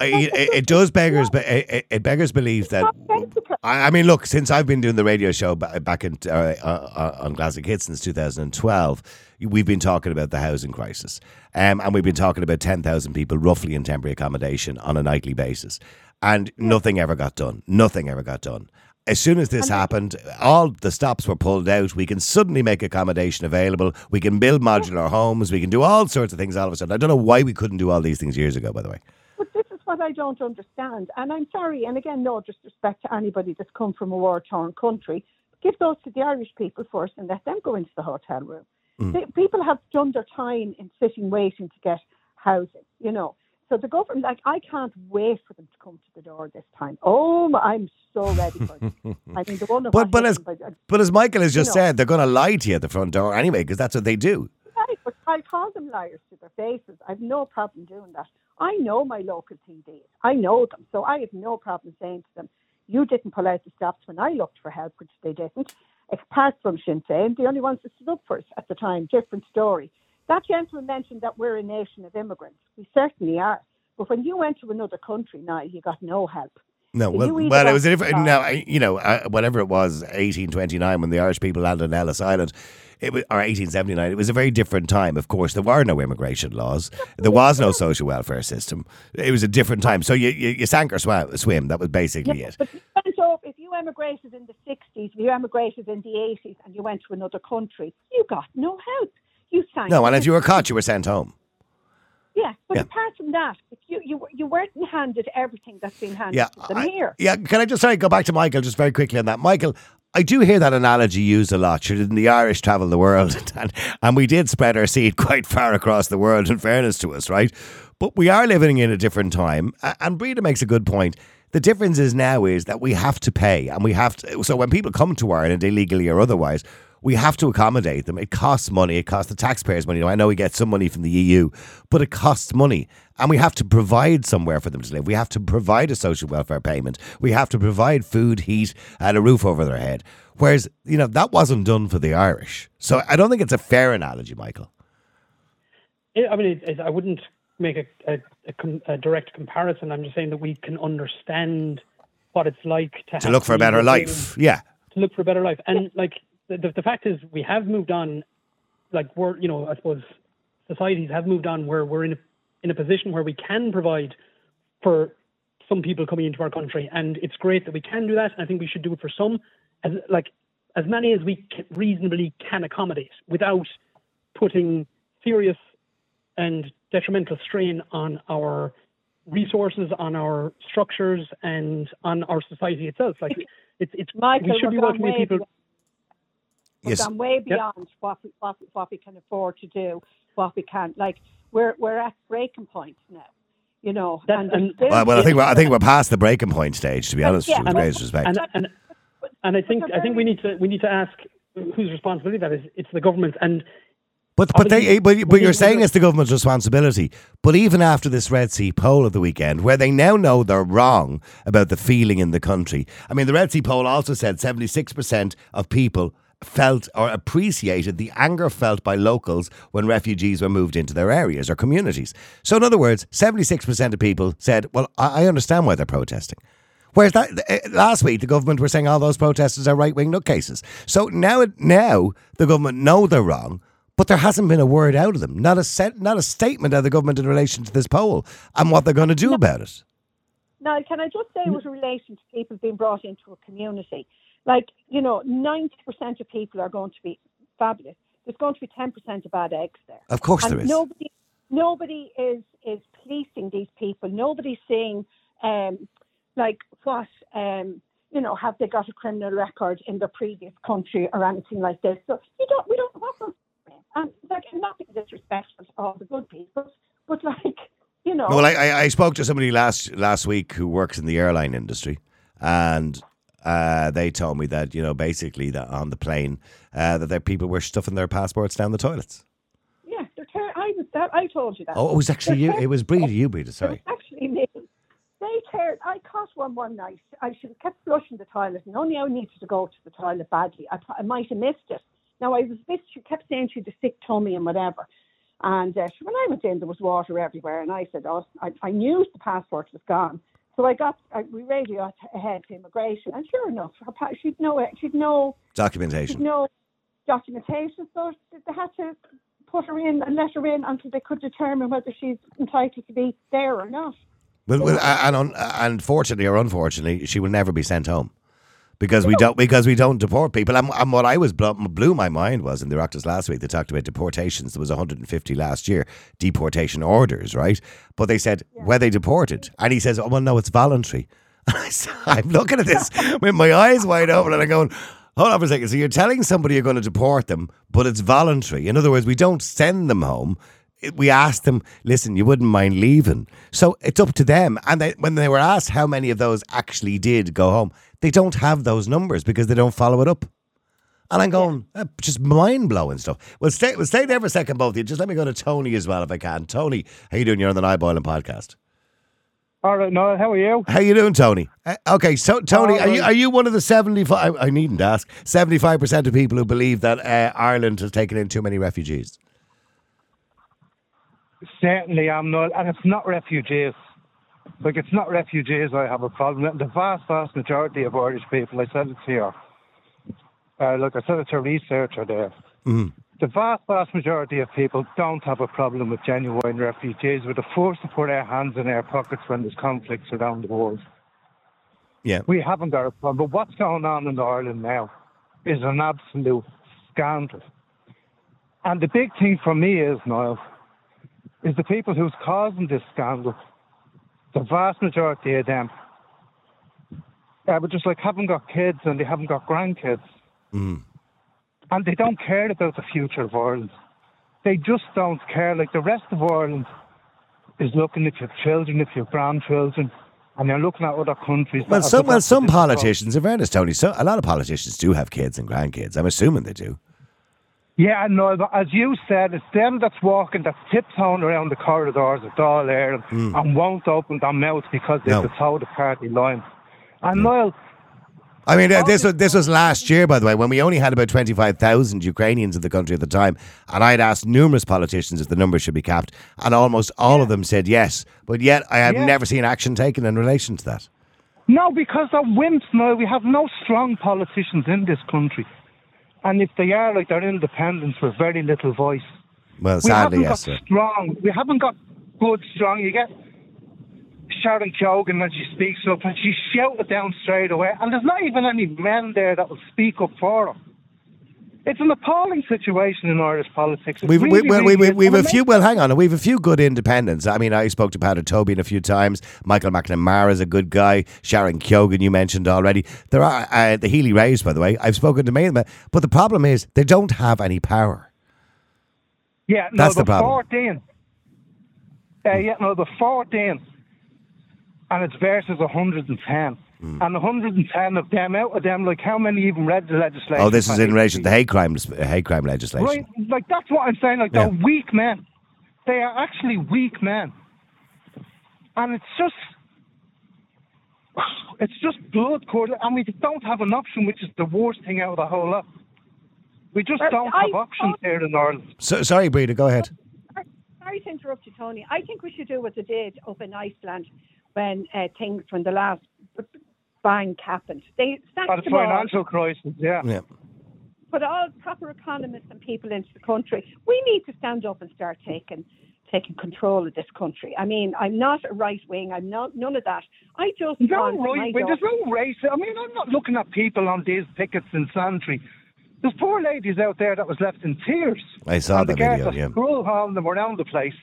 It, it, it, does beggars, but it, it, beggars believe that. I, I, mean, look, since I've been doing the radio show back in uh, uh, on Classic Hits since 2012, we've been talking about the housing crisis, um, and we've been talking about 10,000 people roughly in temporary accommodation on a nightly basis, and nothing ever got done. Nothing ever got done as soon as this happened, all the stops were pulled out. We can suddenly make accommodation available. We can build modular homes. We can do all sorts of things all of a sudden. I don't know why we couldn't do all these things years ago, by the way. But this is what I don't understand. And I'm sorry, and again, no disrespect to anybody that's come from a war torn country. Give those to the Irish people first and let them go into the hotel room. Mm. people have done their time in sitting waiting to get housing, you know. So the government, like, I can't wait for them to come to the door this time. Oh, I'm so ready for it. I mean, the one but but as by, but as Michael has just you know, said, they're going to lie to you at the front door anyway because that's what they do. Right, but I call them liars to their faces. I've no problem doing that. I know my local TDs. I know them, so I have no problem saying to them, "You didn't pull out the stops when I looked for help, which they didn't." Apart from Sinn Féin, the only ones that stood up for us at the time. Different story. That gentleman mentioned that we're a nation of immigrants. We certainly are. But when you went to another country now, you got no help. No, well, well it was a different. Now, you know, uh, whatever it was, 1829, when the Irish people landed on Ellis Island, it was, or 1879, it was a very different time. Of course, there were no immigration laws. There was no social welfare system. It was a different time. So you, you, you sank or swam, swim. That was basically yeah, it. But so if you emigrated in the 60s, if you emigrated in the 80s, and you went to another country, you got no help. You sank. No, and if you were caught, you were sent home. Yeah, but yeah. apart from that, you, you you weren't handed everything that's been handed yeah, to them I, here. Yeah, can I just sorry go back to Michael just very quickly on that, Michael? I do hear that analogy used a lot. Didn't the Irish travel the world, and, and we did spread our seed quite far across the world. In fairness to us, right? But we are living in a different time, and Breda makes a good point. The difference is now is that we have to pay, and we have to. So when people come to Ireland illegally or otherwise, we have to accommodate them. It costs money. It costs the taxpayers money. I know we get some money from the EU, but it costs money. And we have to provide somewhere for them to live. We have to provide a social welfare payment. We have to provide food, heat, and a roof over their head. Whereas, you know, that wasn't done for the Irish. So I don't think it's a fair analogy, Michael. I mean, it, it, I wouldn't make a, a, a, direct comparison. I'm just saying that we can understand what it's like to, to look for a better life. Yeah. To look for a better life. And, like, the, the fact is we have moved on like we're you know i suppose societies have moved on where we're in a, in a position where we can provide for some people coming into our country. And it's great that we can do that. And i think we should do it for some as like as many as we can, reasonably can accommodate without putting serious and detrimental strain on our resources on our structures and on our society itself. Like it's it's Michael, we should be welcoming people We've yes. gone way beyond yep. what, we, what, we, what we can afford to do, what we can't. Like we're we're at breaking point now. You know, that, and, and well, well, I think we're, I think we're past the breaking point stage. To be honest, yeah, with greatest respect. And, and, and I think I think we need to we need to ask whose responsibility that is. It's the government, and But but they eh, but, but you're saying it's the government's responsibility. But even after this Red C poll of the weekend, where they now know they're wrong about the feeling in the country. I mean, the Red C poll also said 76% of people felt or appreciated the anger felt by locals when refugees were moved into their areas or communities. So in other words, 76% of people said, "Well, I understand why they're protesting." Whereas that eh, last week, the government were saying all those protesters are right wing nutcases. So now, now the government know they're wrong, but there hasn't been a word out of them, not a set, not a statement of the government in relation to this poll and what they're going to do about it. Now, can I just say, with relation to people being brought into a community, like, you know, 90% of people are going to be fabulous. There's going to be 10% of bad eggs there. Of course, and there is. Nobody, nobody is, is policing these people. Nobody's saying, um, like, what, um, you know, have they got a criminal record in their previous country or anything like this? So you don't, we don't them. And like, I'm not being disrespectful to all the good people, but like, you know. Well, I, I, I spoke to somebody last last week who works in the airline industry, and uh, they told me that you know basically that on the plane uh, that their people were stuffing their passports down the toilets. Yeah, they're ter- I was that. I told you that. Oh, it was actually you. It was Breed. You, Breed. Sorry. Actually, me. They tear. I caught one one night. I should have kept flushing the toilet, and only I needed to go to the toilet badly. I, I might have missed it. Now I was bit. She kept saying she had a sick tummy and whatever. And uh, when I went in, there was water everywhere, and I said, "Oh, I, I knew the passport was gone." So I got. I, we radioed ahead to immigration, and sure enough, her pa- she'd no. She'd no. She'd Documentation. no documentation, so they had to put her in and let her in until they could determine whether she's entitled to be there or not. Well, well, and un, uh, and fortunately or unfortunately, she will never be sent home because we don't because we don't deport people. And, and what I was blew, blew my mind was in the Oireachtas last week they talked about deportations. There was 150 last year deportation orders, right? But they said were they deported? And he says, "Oh well, no, it's voluntary." And I said, I'm looking at this with my eyes wide open, and I'm going. Hold on for a second. So you're telling somebody you're going to deport them, but it's voluntary. In other words, we don't send them home. We ask them, listen, you wouldn't mind leaving. So it's up to them. And they, when they were asked how many of those actually did go home, they don't have those numbers because they don't follow it up. And I'm going, uh, just mind blowing stuff. Well, stay, well, stay there for a second, both of you. Just let me go to Tony as well, if I can. Tony, how you doing? You're on the Niall Boylan podcast. All right, Noel, how are you? How you doing, Tony? Uh, okay, so Tony, All are you are you one of the seventy five? I needn't ask. Seventy five percent of people who believe that uh, Ireland has taken in too many refugees. Certainly i am, Noel, and it's not refugees. Like, it's not refugees I have a problem with. The vast, vast majority of Irish people, I said it here. Uh, look, I said it to a researcher there. Mm. The vast, vast majority of people don't have a problem with genuine refugees. We're the first to put our hands in our pockets when there's conflicts around the world. Yeah, We haven't got a problem. But what's going on in Ireland now is an absolute scandal. And the big thing for me is, Niall, is the people who's causing this scandal, the vast majority of them, uh, but just like haven't got kids and they haven't got grandkids. Mm. And they don't care about the future of Ireland. They just don't care. Like the rest of Ireland is looking at your children, at your grandchildren, and they're looking at other countries. Well, some well, some politicians, in fairness, Tony, so a lot of politicians do have kids and grandkids. I'm assuming they do. Yeah, I know, but as you said, it's them that's walking, that's tiptoeing around the corridors of Dáil Éireann and won't open their mouth because they've No. the toe the party line. And Niall, I mean, uh, this was this was last year, by the way, when we only had about twenty five thousand Ukrainians in the country at the time, and I'd asked numerous politicians if the number should be capped, and almost all of them said yes. But yet, I have Yeah. never seen action taken in relation to that. no, because they're wimps, Niall. We have no strong politicians in this country. And if they are, like, they're independents with very little voice. Well, We sadly, haven't yes, got sir. strong. We haven't got good, strong. You get Sharon Keogan when she speaks up and she shouted down straight away. And there's not even any men there that will speak up for her. It's an appalling situation in Irish politics. It We've, really, we, well, really we, we, we've a few. Well, hang on. We've a few good independents. I mean, I spoke to Peadar Tóibín a few times. Michael McNamara is a good guy. Sharon Keogan, you mentioned already. There are uh, the Healy-Raes, by the way. I've spoken to many of them, but the problem is they don't have any power. Yeah, no, That's the the problem. 14. Uh, yeah, no, the 14. And it's versus 110. Hmm. And 110 of them, out of them, like how many even read the legislation? Oh, this is in relation to speech? hate crime, hate crime legislation. Right, like that's what I'm saying. Like Yeah. they're weak men. They are actually weak men, and it's just, it's just blood curdling, and we don't have an option, which is the worst thing out of the whole lot. We just But don't I have options thought- here in Ireland. So, sorry, Breda, go ahead. Sorry to interrupt you, Tony. I think we should do what they did up in Iceland when uh, things, when the last bank happened. They At sacked the them all, financial crisis, yeah. Yeah. put all proper economists and people into the country. We need to stand up and start taking taking control of this country. I mean, I'm not a right wing. I'm not none of that. I just No want right, wing. there's no race. I mean, I'm not looking at people on these pickets in Santry. There's poor ladies out there that was left in tears. I saw the the video, are yeah. scroll hauling them around the place.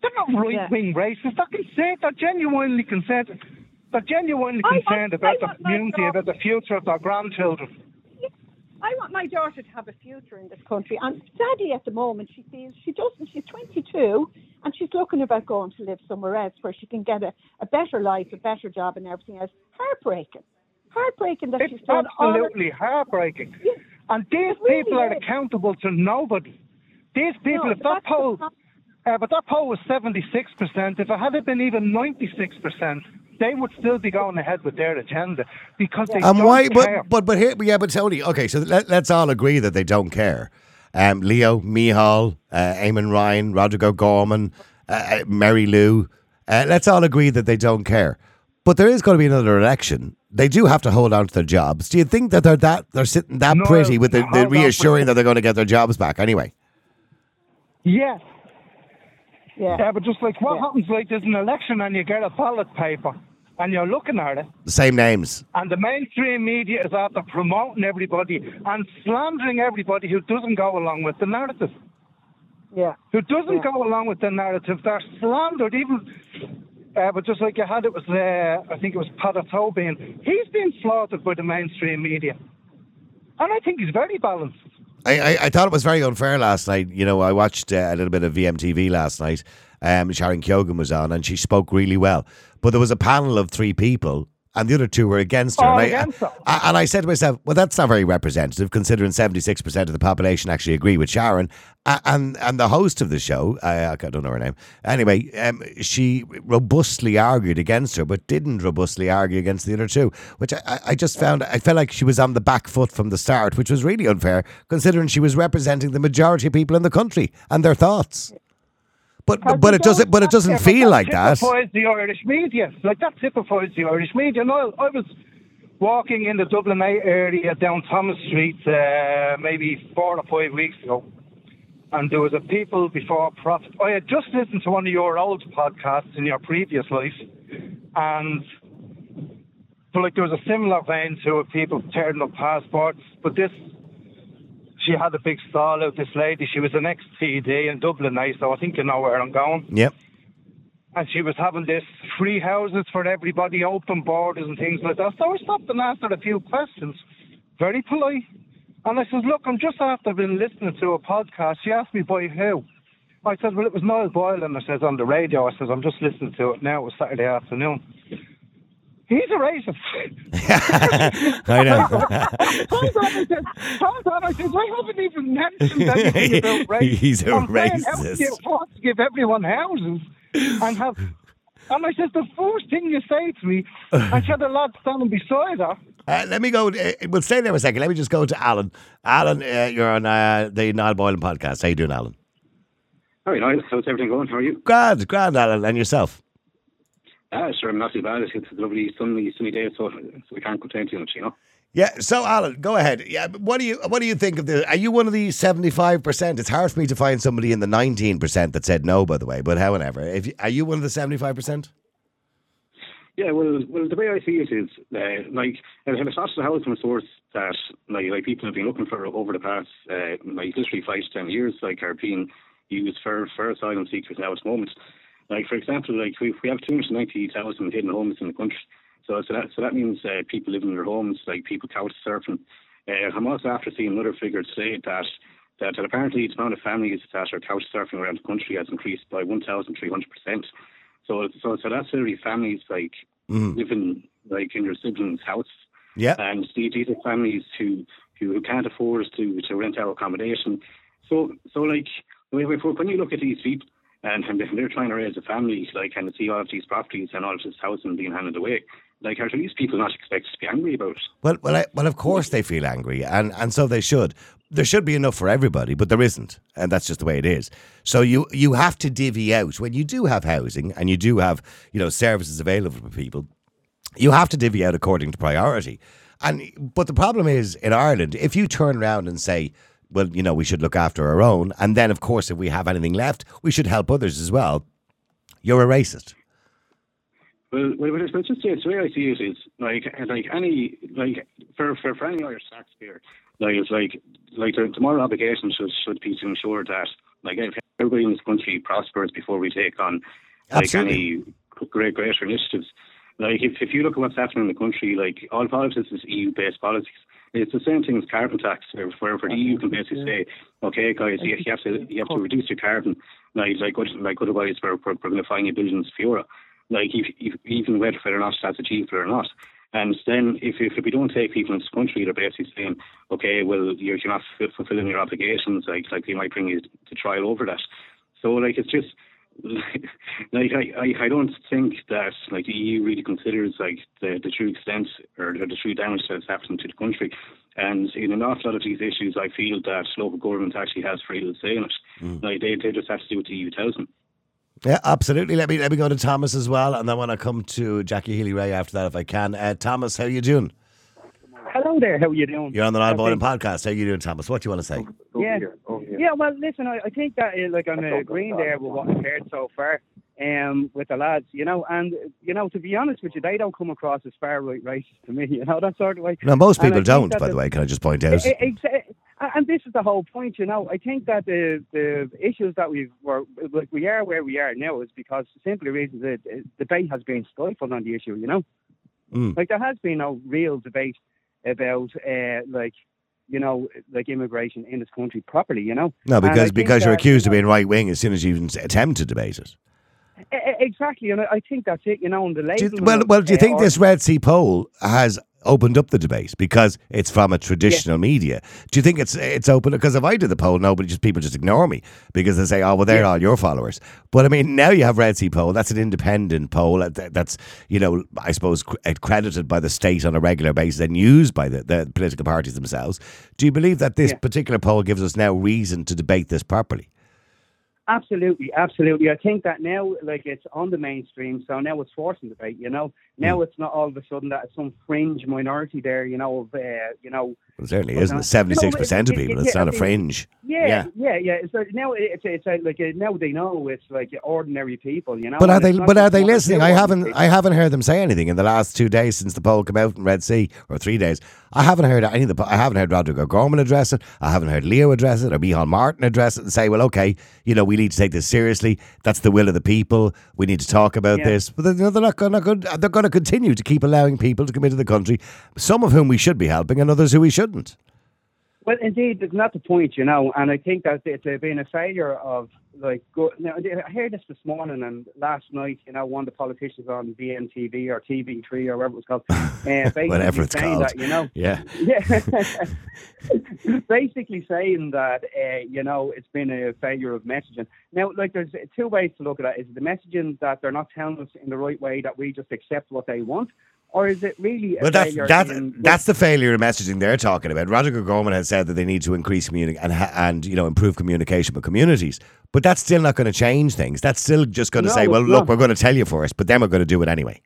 They're not right wing racists. They're concerned. They're genuinely concerned. They're genuinely I want- concerned about the community, about the future of their grandchildren. I want my daughter to have a future in this country, and sadly, at the moment, she feels she doesn't. She's 22, and she's looking about going to live somewhere else where she can get a, a better life, a better job, and everything else. Heartbreaking, heartbreaking that It's she's done all absolutely heartbreaking. Yeah. And these really people are is. accountable to nobody. These people, No, if that poll, uh, but that poll was 76%, if it had been even 96%, they would still be going ahead with their agenda because they don't why? care. But but but here, yeah, but Tony. Okay, so let, let's all agree that they don't care. Um, Leo, Micheál, uh, Eamon Ryan, Roderic O'Gorman, uh, Mary Lou. Uh, let's all agree that they don't care. But there is going to be another election. They do have to hold on to their jobs. Do you think that they're that they're sitting that No, pretty with the, the on for a reassuring that they're going to get their jobs back anyway? yes. Yeah. Yeah, but just like what Yeah. happens, like there's an election and you get a ballot paper and you're looking at it, The same names. and the mainstream media is after promoting everybody and slandering everybody who doesn't go along with the narrative. yeah. who doesn't Yeah. go along with the narrative. They're slandered, even. Uh, but just like you had, it was uh, I think it was Peadar Tóibín. He's been slaughtered by the mainstream media, and I think he's very balanced. I, I, I thought it was very unfair last night. You know, I watched uh, a little bit of VMTV last night. Um, Sharon Keogan was on, and she spoke really well. But there was a panel of three people, and the other two were against her. And, I, against her. I- and I said to myself, well, that's not very representative, considering seventy six percent of the population actually agree with Sharon. And and the host of the show, I, I don't know her name. Anyway, um, she robustly argued against her, but didn't robustly argue against the other two, which I, I- I just found. I felt like she was on the back foot from the start, which was really unfair, considering she was representing the majority of people in the country and their thoughts. But Because but it doesn't. But it doesn't feel like that. typifies the Irish media. Like that typifies the Irish media. And I, I was walking in the Dublin area down Thomas Street uh, maybe four or five weeks ago, and there was a people before profit. I had just listened to one of your old podcasts in your previous life, and so like there was a similar vein to it, people tearing up passports, but this she had a big stall out. This lady, she was an ex TD in Dublin, A, so I think you know where I'm going. Yep. And she was having this free houses for everybody, open borders and things like that. So I stopped and asked her a few questions, very polite. And I says, look, I'm just after been listening to a podcast. She asked me by who. I said, well, it was Niall Boylan. I says on the radio. I says, I'm just listening to it now. It was Saturday afternoon. He's a racist. I know. Hold on, I said, hold on, I haven't even mentioned anything about race. He's a I'm saying, how racist. do you want to give everyone houses and have... And I said, the first thing you say to me, and she had a lad standing beside her, Uh, let me go. Uh, we'll stay there a second. Let me just go to Alan. Alan, uh, you're on uh, the Niall Boylan podcast. How you doing, Alan? Very nice. How's everything going? How are you? Grand, grand, Alan, and yourself. Ah, sure, I'm not too bad. It's a lovely sunny, sunny day, so, so we can't complain too much, you know. Yeah. So, Alan, go ahead. Yeah. What do you What do you think of the? Are you one of the seventy five percent? It's hard for me to find somebody in the nineteen percent that said no. By the way, but however, if you, are you one of the seventy five percent? Yeah, well, well, the way I see it is, uh, like, uh, it's not the housing source that, like, like people have been looking for over the past, uh, like, literally five to ten years, like, are being used for for asylum seekers now at the moment. Like, for example, like, we we have two hundred ninety thousand hidden homes in the country. So, so that so that means uh, people living in their homes, like people couch surfing. Uh, I'm also after seeing another figure today that that, that apparently the amount of families that are couch surfing around the country has increased by 1,300 percent. So, so, so that's literally families like Mhm. living like in your siblings' house. Yeah. And these these are families who who can't afford to to rent out accommodation. So so like when when you look at these people and, they're trying to raise a family, like and see all of these properties and all of this housing being handed away, like are these people not expected to be angry about it? Well, well, I, well. Of course, they feel angry, and and so they should. There should be enough for everybody, but there isn't, and that's just the way it is. So you you have to divvy out when you do have housing and you do have you know services available for people. You have to divvy out according to priority. And but the problem is in Ireland, if you turn around and say, well, you know, we should look after our own, and then of course, if we have anything left, we should help others as well. You're a racist. Well, well, well, it's just it's the way I see it is like like any like for for, for any Irish taxpayer, like it's like like the, the moral obligation should should be to ensure that like if everybody in this country prospers before we take on like Absolutely. any great greater initiatives. Like if if you look at what's happening in the country, like all politics is EU based politics. It's the same thing as carbon tax, where where the EU can basically say, okay, guys, you, you have to you have to reduce your carbon, like like like otherwise we're we're, we're going to fine you billions of euro like if, if, even whether or not that's achievable or not. And then if, if we don't take people into the country, they're basically saying, okay, well, you're, you're not fu- fulfilling your obligations, like like they might bring you to trial over that. So like it's just like I, I, I don't think that like the EU really considers like the, the true extent or the, the true damage that's happening to the country. And in an awful lot of these issues, I feel that local government actually has freedom to say in it. Like they, they just have to do what the EU tells them. Yeah, absolutely. Let me let me go to Thomas as well, and then when I come to Jackie Healy-Rae after that, if I can. Uh, Thomas, how you doing? Hello there. How are you doing? You're on the Niall Okay. Boylan podcast. How are you doing, Thomas? What do you want to say? Yeah. Yeah. Well, listen. I, I think that uh, like I'm agreeing there with what I've heard so far, um, with the lads, you know, and you know, to be honest with you, they don't come across as far right racist to me, you know, that sort of way. No, most people don't. By the the- way, can I just point out? And this is the whole point, you know. I think that the the issues that we've were like we are where we are now is because simply reasons that uh, debate has been stifled on the issue, you know. Mm. Like there has been no real debate about uh, like you know like immigration in this country properly, you know. No, because because you're that, accused you of being right wing as soon as you even attempt to debate it. Exactly, and I think that's it. You know, and the label. you, well, well, do you think this Red C poll has opened up the debate because it's from a traditional media? Do you think it's it's open? Because if I did the poll, nobody just people just ignore me because they say, "Oh, well, they're all your followers." But I mean, now you have Red C poll. That's an independent poll. That's you know, I suppose accredited uh, by the state on a regular basis and used by the, the political parties themselves. Do you believe that this Yeah. particular poll gives us now reason to debate this properly? Absolutely, absolutely. I think that now, like, it's on the mainstream, so now it's forcing the debate. You know, now it's not all of a sudden that it's some fringe minority there. You know, of uh, you know, Well, certainly isn't. Seventy six percent of it- people. it- It's yeah, not I a fringe. yeah, Yeah. yeah, yeah. So now it's it's, like now they know it's like ordinary people. You know, But are they? But are they listening? I haven't. people. I haven't heard them say anything in the last two days since the poll came out in Red C, or three days. I haven't heard any of the. I haven't heard Roderic O'Gorman address it. I haven't heard Leo address it, or Micheál Martin address it and say, "Well, okay, you know, we need to take this seriously. That's the will of the people. We need to talk about Yeah. this." But they're, they're not going to. They're going to continue to keep allowing people to come into the country, some of whom we should be helping, and others who we shouldn't. Well, indeed, it's not the point, you know, and I think that it's uh, been a failure of like. Go, now, I heard this this morning and last night. You know, one of the politicians on VMTV or TV3 or whatever it was called, uh, basically Whatever it's saying called. that you know, Yeah. yeah, basically saying that uh, you know it's been a failure of messaging. Now, like, there's two ways to look at that: is the messaging that they're not telling us in the right way that we just accept what they want, or is it really a Well, that's that's in, that's the failure of messaging they're talking about. Roderic O'Gorman has said that they need to increase communi- and and you know improve communication with communities, but that's still not going to change things. That's still just going to No, say, well, look, not. we're going to tell you first, but then we're going to do it anyway.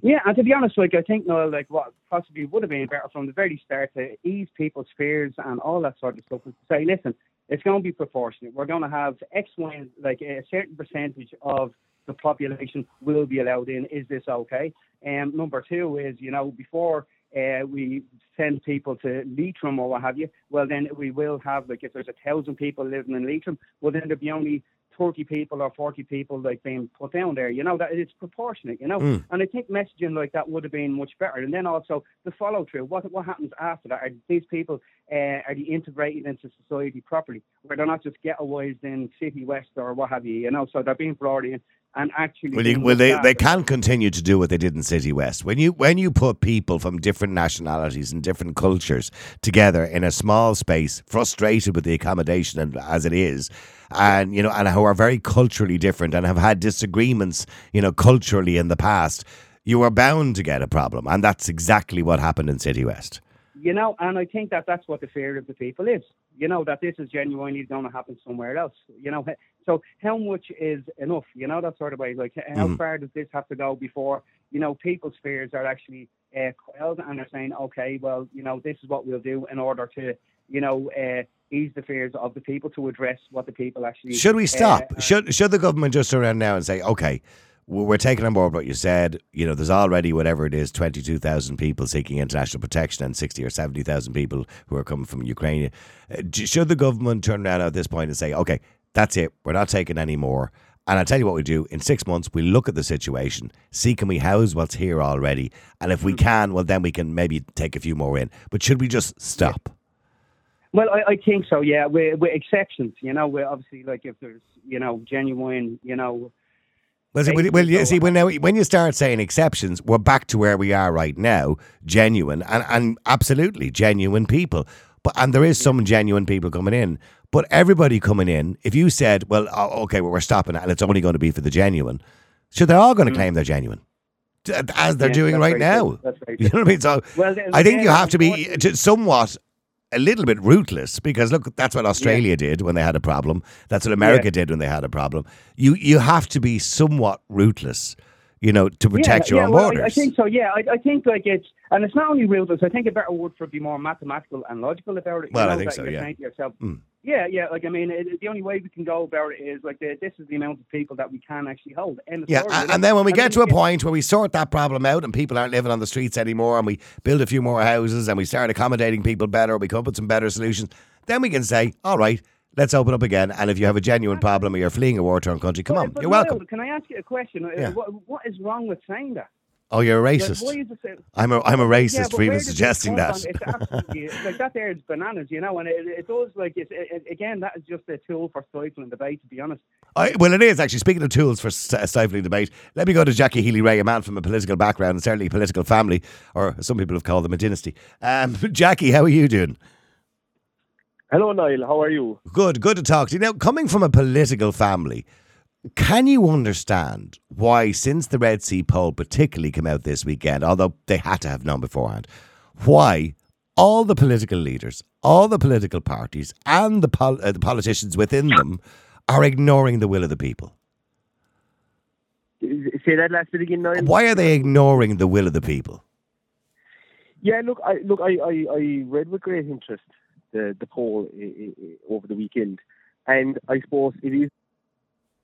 Yeah, and to be honest, like I think, no, like what possibly would have been better from the very start to ease people's fears and all that sort of stuff, and to say, listen, it's going to be proportionate. We're going to have X, Y, like a certain percentage of the population will be allowed in. Is this okay? And number two is, you know, before uh, we send people to Leitrim or what have you, well, then we will have like if there's a thousand people living in Leitrim, well, then there'll be only 30 people or 40 people like being put down there. You know that it's proportionate. You know, Mm. and I think messaging like that would have been much better. And then also the follow through. What what happens after that? Are these people uh, are they integrated into society properly, where they're not just getaways in Citywest or what have you? You know, so they're being brought in and actually. Well, you, well they, they can continue to do what they did in Citywest. When you when you put people from different nationalities and different cultures together in a small space, frustrated with the accommodation and as it is, and you know, and who are very culturally different and have had disagreements, you know, culturally in the past, you are bound to get a problem, and that's exactly what happened in Citywest. You know, and I think that that's what the fear of the people is. You know that this is genuinely going to happen somewhere else. You know, so how much is enough? You know that sort of way. Like how Mhm. far does this have to go before you know people's fears are actually uh, quelled and they're saying, okay, well, you know, this is what we'll do in order to, you know, uh, ease the fears of the people to address what the people actually. Should we uh, stop? are- should should the government just turn around now and say, okay, we're taking on board what you said. You know, there's already whatever it is, twenty two thousand people seeking international protection, and sixty or seventy thousand people who are coming from Ukraine. Uh, Should the government turn around at this point and say, okay, that's it, we're not taking any more. And I'll tell you what we do. In six months, we look at the situation, see can we house what's here already, and if we mm-hmm. can, well, then we can maybe take a few more in. But should we just stop? Well, I, I think so. Yeah, with, with exceptions. You know, we're obviously like if there's you know genuine, you know, Well, see, well, you see, when now when you start saying exceptions, we're back to where we are right now, genuine and, and absolutely genuine people. But and there is some genuine people coming in, but everybody coming in. If you said, "Well, okay, well, we're stopping it, and it's only going to be for the genuine," so they're all going to claim they're genuine, as they're Mm. Yeah, doing right now. very You know what I mean? So Well, I think you have to be somewhat. A little bit ruthless because look, that's what Australia did when they had a problem. That's what America did when they had a problem. You you have to be somewhat ruthless, you know, to protect yeah, your yeah, own well, I- borders. I, think so. Yeah, I, I think like it's, and it's not only ruthless. I think a better word for it would be more mathematical and logical about it. You Well, I think so, you're yeah. yourself, Mm. yeah, yeah. Like I mean, it, the only way we can go about it is like the, this is the amount of people that we can actually hold. End Yeah, story, a- you know? and then when we And get to a point where we sort that problem out and people aren't living on the streets anymore and we build a few more houses and we start accommodating people better, we come up with some better solutions, then we can say, all right, let's open up again. And if you have a genuine problem or you're fleeing a war torn country, come but- on, but you're welcome. Can I ask you a question? Uh, Yeah. What, what is wrong with saying that? Oh, you're a racist. why it I'm a, I'm a Yeah, racist but for even where does this suggesting that. It's absolutely like that. There is bananas, you know, and it, it does like it's it, again that is just a tool for stifling debate. To be honest, I, well, it is actually. Speaking of tools for stifling debate, let me go to Jackie Healy-Rae, a man from a political background and certainly a political family, or some people have called them a dynasty. Um, Jackie, how are you doing? Hello, Niall. How are you? Good, good to talk to you. Now, coming from a political family, can you understand why, since the Red C poll particularly came out this weekend, although they had to have known beforehand, why all the political leaders, all the political parties, and the, pol- uh, the politicians within them are ignoring the will of the people? Say that last bit again, Niall. Why are they ignoring the will of the people? Yeah, look, I look, I, I, I read with great interest the the poll i- i- i- over the weekend, and I suppose it is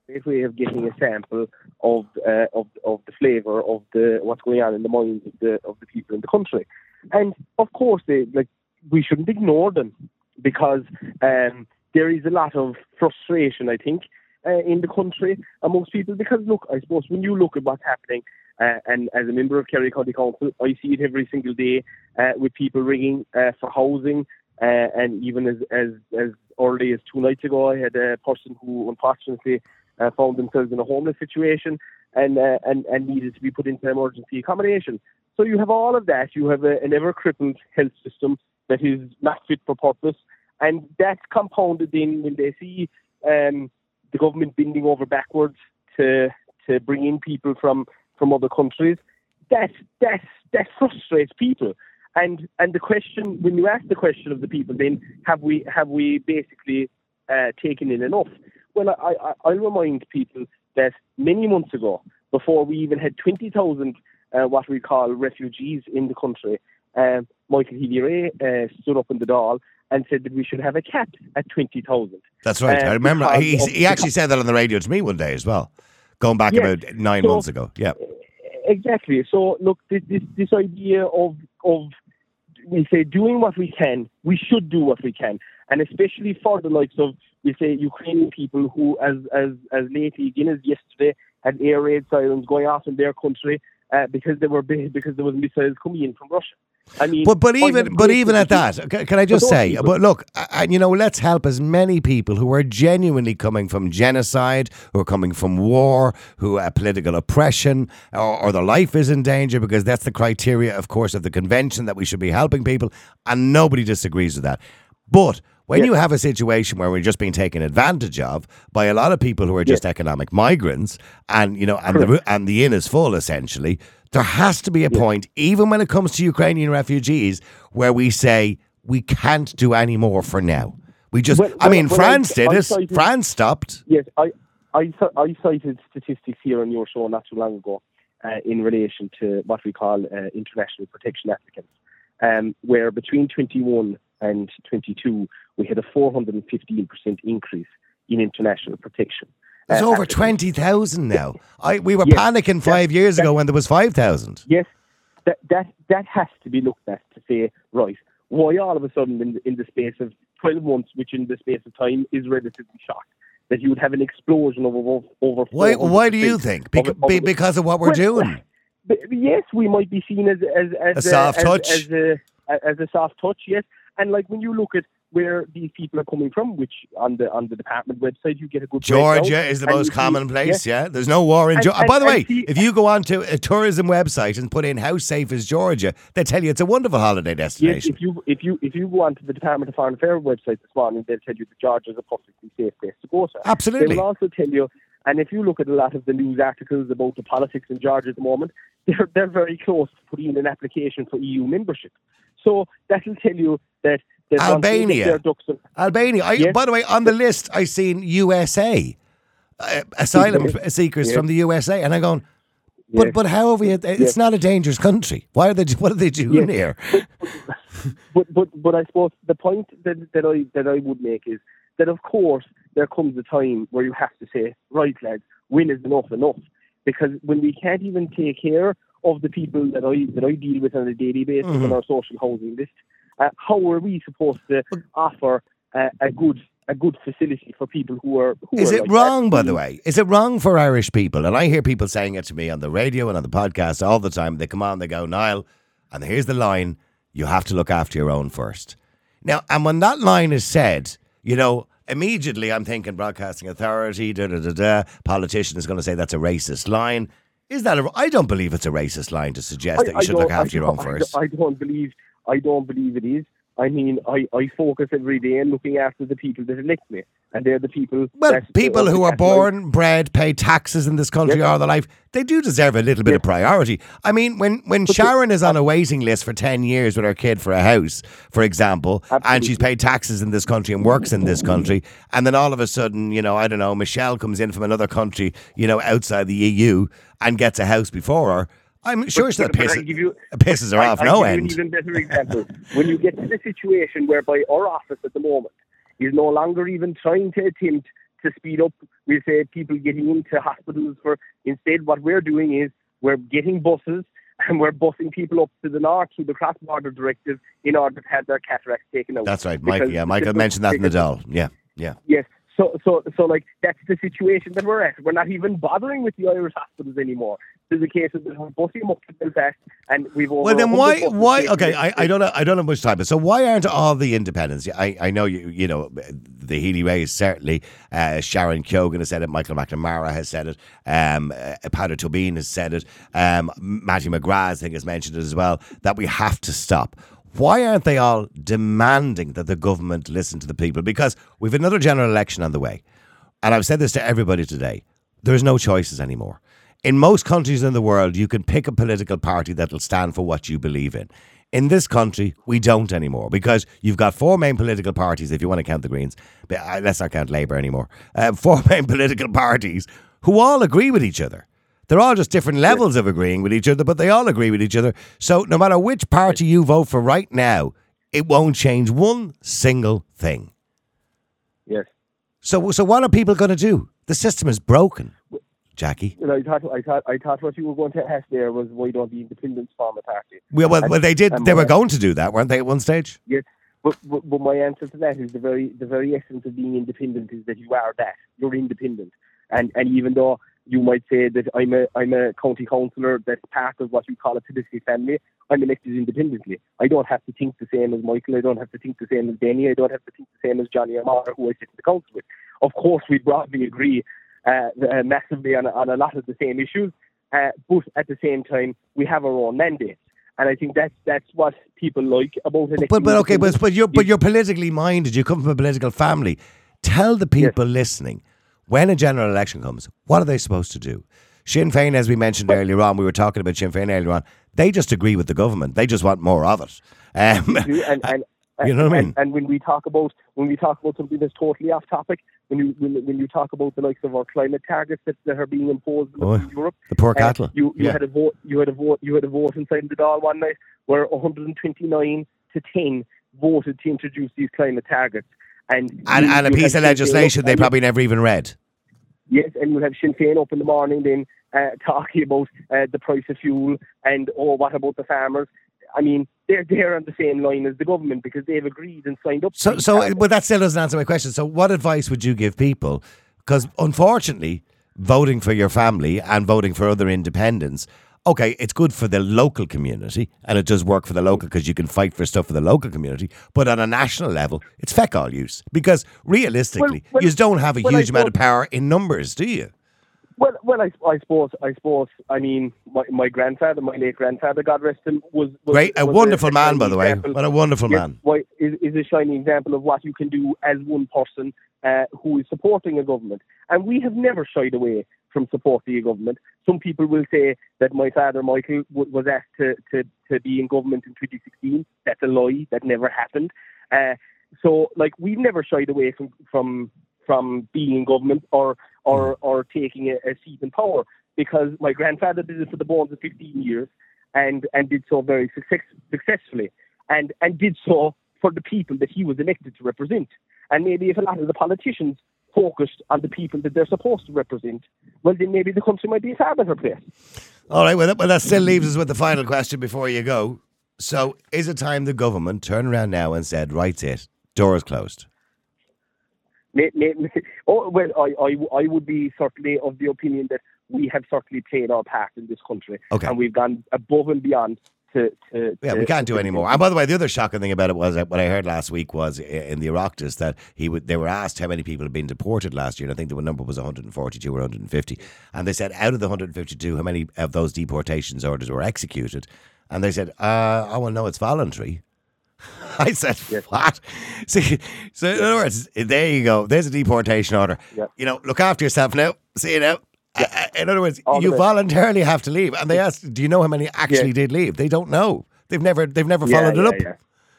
great way of getting a sample of uh, of of the flavour of the what's going on in the minds of the of the people in the country, and of course, they like we shouldn't ignore them because um, there is a lot of frustration, I think, uh, in the country amongst people. Because look, I suppose when you look at what's happening, uh, and as a member of Kerry County Council, I see it every single day uh, with people ringing uh, for housing. Uh, and even as, as as early as two nights ago, I had a person who unfortunately uh, found themselves in a homeless situation and, uh, and and needed to be put into emergency accommodation. So you have all of that. You have a, an ever crippled health system that is not fit for purpose, and that's compounded in when they see um, the government bending over backwards to to bring in people from from other countries. That that that frustrates people. And and the question when you ask the question of the people, then have we have we basically uh, taken in enough? Well, I, I, I'll remind people that many months ago, before we even had twenty thousand uh, what we call refugees in the country, um, Michael Healy-Rae uh, stood up in the Dáil and said that we should have a cap at twenty thousand. That's right. Uh, I remember he, he actually said that on the radio to me one day as well, going back Yes. about nine So- months ago. Yeah. Exactly. So look, this this, this idea of of we say doing what we can, we should do what we can, and especially for the likes of we say Ukrainian people who, as as as lately again as yesterday, had air raid sirens going off in their country uh, because they were because there was missiles coming in from Russia. I mean, But but even but even at that, ca- can I just say? people. But look, and you know, let's help as many people who are genuinely coming from genocide, who are coming from war, who are political oppression, or, or their life is in danger because that's the criteria, of course, of the convention that we should be helping people, and nobody disagrees with that. But when Yeah. you have a situation where we're just being taken advantage of by a lot of people who are just economic migrants, and you know, and the and the inn is full essentially, there has to be a point, even when it comes to Ukrainian refugees, where we say we can't do any more for now. We just, Well, I mean, well, France I- did I it. cited- France stopped. Yes, I, I, I cited statistics here on your show not too long ago uh, in relation to what we call uh, international protection applicants, um, where between 21 and 22 we had a 415% increase in international protection. There's Uh, over twenty thousand now. I we were Yes, panicking that- five years that- ago when there was five thousand. Yes, that that that has to be looked at to say right. Why all of a sudden in the, in the space of twelve months, which in the space of time is relatively short, that you would have an explosion of over over. Why? Why do you 400% think? of Bec- it- of be- because of what we're Well, doing. But yes, we might be seen as as, as A soft as, touch. as a as a soft touch. Yes, and like when you look at where these people are coming from, which on the on the department website you get a good Georgia is the most you see- common place. yeah. Yeah, there's no war in Georgia. by the way, see- if you go onto a tourism website and put in "How safe is Georgia," they tell you it's a wonderful holiday Yes, destination. if you if you if you go onto the Department of Foreign Affairs website this morning, they'll tell you that Georgia is a perfectly safe place to go to. Absolutely. They will also tell you, and if you look at a lot of the news articles about the politics in Georgia at the moment, they're they're very close to putting in an application for EU membership. So that'll tell you that that once they get Albania. their ducks in- Albania. I, Yes. By the way, on the list, I seen USA uh, asylum seekers Yes. from the USA, and I'm going. But Yes. but how have we? It's Yes. not a dangerous country. Why are they? What are they doing here? but but but I suppose the point that that I that I would make is that of course there comes a time where you have to say, right lads, when is enough enough? Because when we can't even take care of the people that I that I deal with on a daily basis Mhm. on our social housing list, uh, how are we supposed to offer uh, a good a good facility for people who are who Is are it like wrong, that? by the way? Is it wrong for Irish people? And I hear people saying it to me on the radio and on the podcast all the time. They come on, they go, Niall, and here's the line you have to look after your own first. Now, and when that line is said, you know, immediately I'm thinking broadcasting authority, da da da da. Politician is going to say that's a racist line. Is that a? I don't believe it's a racist line to suggest that you should look after your own first. I don't believe. I don't believe it is. I mean, I, I focus every day on looking after the people that elect me, and they're the people. Well, people who are born, bred, pay taxes in this country Yes. all their life, they do deserve a little bit of priority. I mean, when, when Sharon is on a waiting list for 10 years with her kid for a house, for example, and she's paid taxes in this country and works in this country, and then all of a sudden, you know, I don't know, Michelle comes in from another country, you know, outside the EU and gets a house before her, I'm sure But- but I'll pisses, you- pisses her I- off I'll no end. An even better example. when you get to the situation whereby our office at the moment is no longer even trying to attempt to speed up, we say people getting into hospitals for instead what we're doing is we're getting buses and we're busing people up to the north through the cross border directive in order to have their cataracts taken out. That's right. Because- Yeah, Michael mentioned that in the Dáil. Yeah, yeah. Yes. So, so, so, like that's the situation that we're at. We're not even bothering with the Irish hospitals anymore. There's a case of we're busing them up to Belfast, and we've over Well, then why? Why? Okay. I, I don't know. I don't have much time, but so why aren't all the independents? I, I know you. You know, the Healy-Raes certainly. Uh, Sharon Keogan has said it. Michael McNamara has said it. Um, uh, Peadar Tóibín has said it. Um, Mattie McGrath, I think, has mentioned it as well. That we have to stop. Why aren't they all demanding that the government listen to the people? Because we've another general election on the way, and I've said this to everybody today. There's no choices anymore. In most countries in the world, you can pick a political party that'll stand for what you believe in. In this country, we don't anymore because you've got four main political parties, if you want to count the Greens, but uh, let's not count Labour anymore. Uh, four main political parties who all agree with each other. They're all just different levels of agreeing with each other, but they all agree with each other. So no matter which party you vote for right now, it won't change one single thing. Yes. So, so what are people going to do? The system is broken, Jackie. You know, I thought, I thought, I thought what you were going to ask there was why don't the independents form a party? Well, well, And- well they did. They were going to do that, weren't they, at one stage? Yes, but, but but my answer to that is the very the very essence of being independent is that you are that you're independent, and and even though You might say that I'm a I'm a county councillor that's part of what you call a political family. I'm elected independently. I don't have to think the same as Michael. I don't have to think the same as Danny. I don't have to think the same as Johnny Amara, who I sit in the council with. Of course, we broadly agree uh, uh, massively on, on a lot of the same issues, uh, but at the same time, we have our own mandates. And I think that's that's what people like about it. But but okay, but but you're but you're politically minded. You come from a political family. Tell the people listening when a general election comes, what are they supposed to do? Sinn Féin, as we mentioned earlier on, we were talking about Sinn Féin earlier on. They just agree with the government. They just want more of it. Um, and, and, You know what I mean? And, when we talk about when we talk about something that's totally off topic, when you when, when you talk about the likes of our climate targets that, that are being imposed in Oh, Europe, the poor uh, cattle. you you Yeah. had a vote you had a vote you had a vote inside the Dáil one night where 129 to 10 voted to introduce these climate targets. And and, you- and a piece of legislation they probably never even read. Yes, and we'll have Sinn Féin up in the morning then uh, talking about uh, the price of fuel and oh, what about the farmers? I mean, they're they're on the same line as the government because they've agreed and signed up. So, so, but that still doesn't answer my question. So, what advice would you give people? Because unfortunately, voting for your family and voting for other independents, okay, it's good for the local community and it does work for the local because you can fight for stuff for the local community. But on a national level, it's feck all use because realistically, well, you don't have a well, huge amount of power in numbers, do you? Well, well, I, I suppose, I suppose, I mean, my, my grandfather, my late grandfather, God rest him, was, was Great, a was wonderful man, shining by the way. example- What a wonderful Yes, man. why- is, is a shining example of what you can do as one person uh, who is supporting a government. And we have never shied away from supporting a government. Some people will say that my father, Michael, w- was asked to, to, to be in government in 2016. That's a lie. That never happened. Uh, so, like, we've never shied away from from from being in government or or or taking a, a seat in power because my grandfather did it for the Bones of 15 years and and did so very success, successfully and and did so for the people that he was elected to represent. And maybe if a lot of the politicians focused on the people that they're supposed to represent, well, then maybe the country might be a far better place. All right, well that, well, that still leaves us with the final question before you go. So, is it time the government turned around now and said, right, it, door is closed? May, may, may- oh, well, I, I, I would be certainly of the opinion that we have certainly played our part in this country, Okay. and we've gone above and beyond to. to Yeah, to- we can't do to- any more. And by the way, the other shocking thing about it was what I heard last week was in the Oireachtas that he would they were asked how many people had been deported last year, and I think the number was 142 or 150. And they said out of the 152, how many of those deportations orders were executed? And they said, uh, "Oh well, no, it's voluntary." I said, "What?" See, so in other words, there you go. There's a deportation order. Yep. You know, look after yourself now. See you now. Uh, in other words, All you voluntarily have to leave. And they asked, "Do you know how many actually Yeah. did leave?" They don't know. They've never, they've never Yeah, followed it yeah, up. yeah.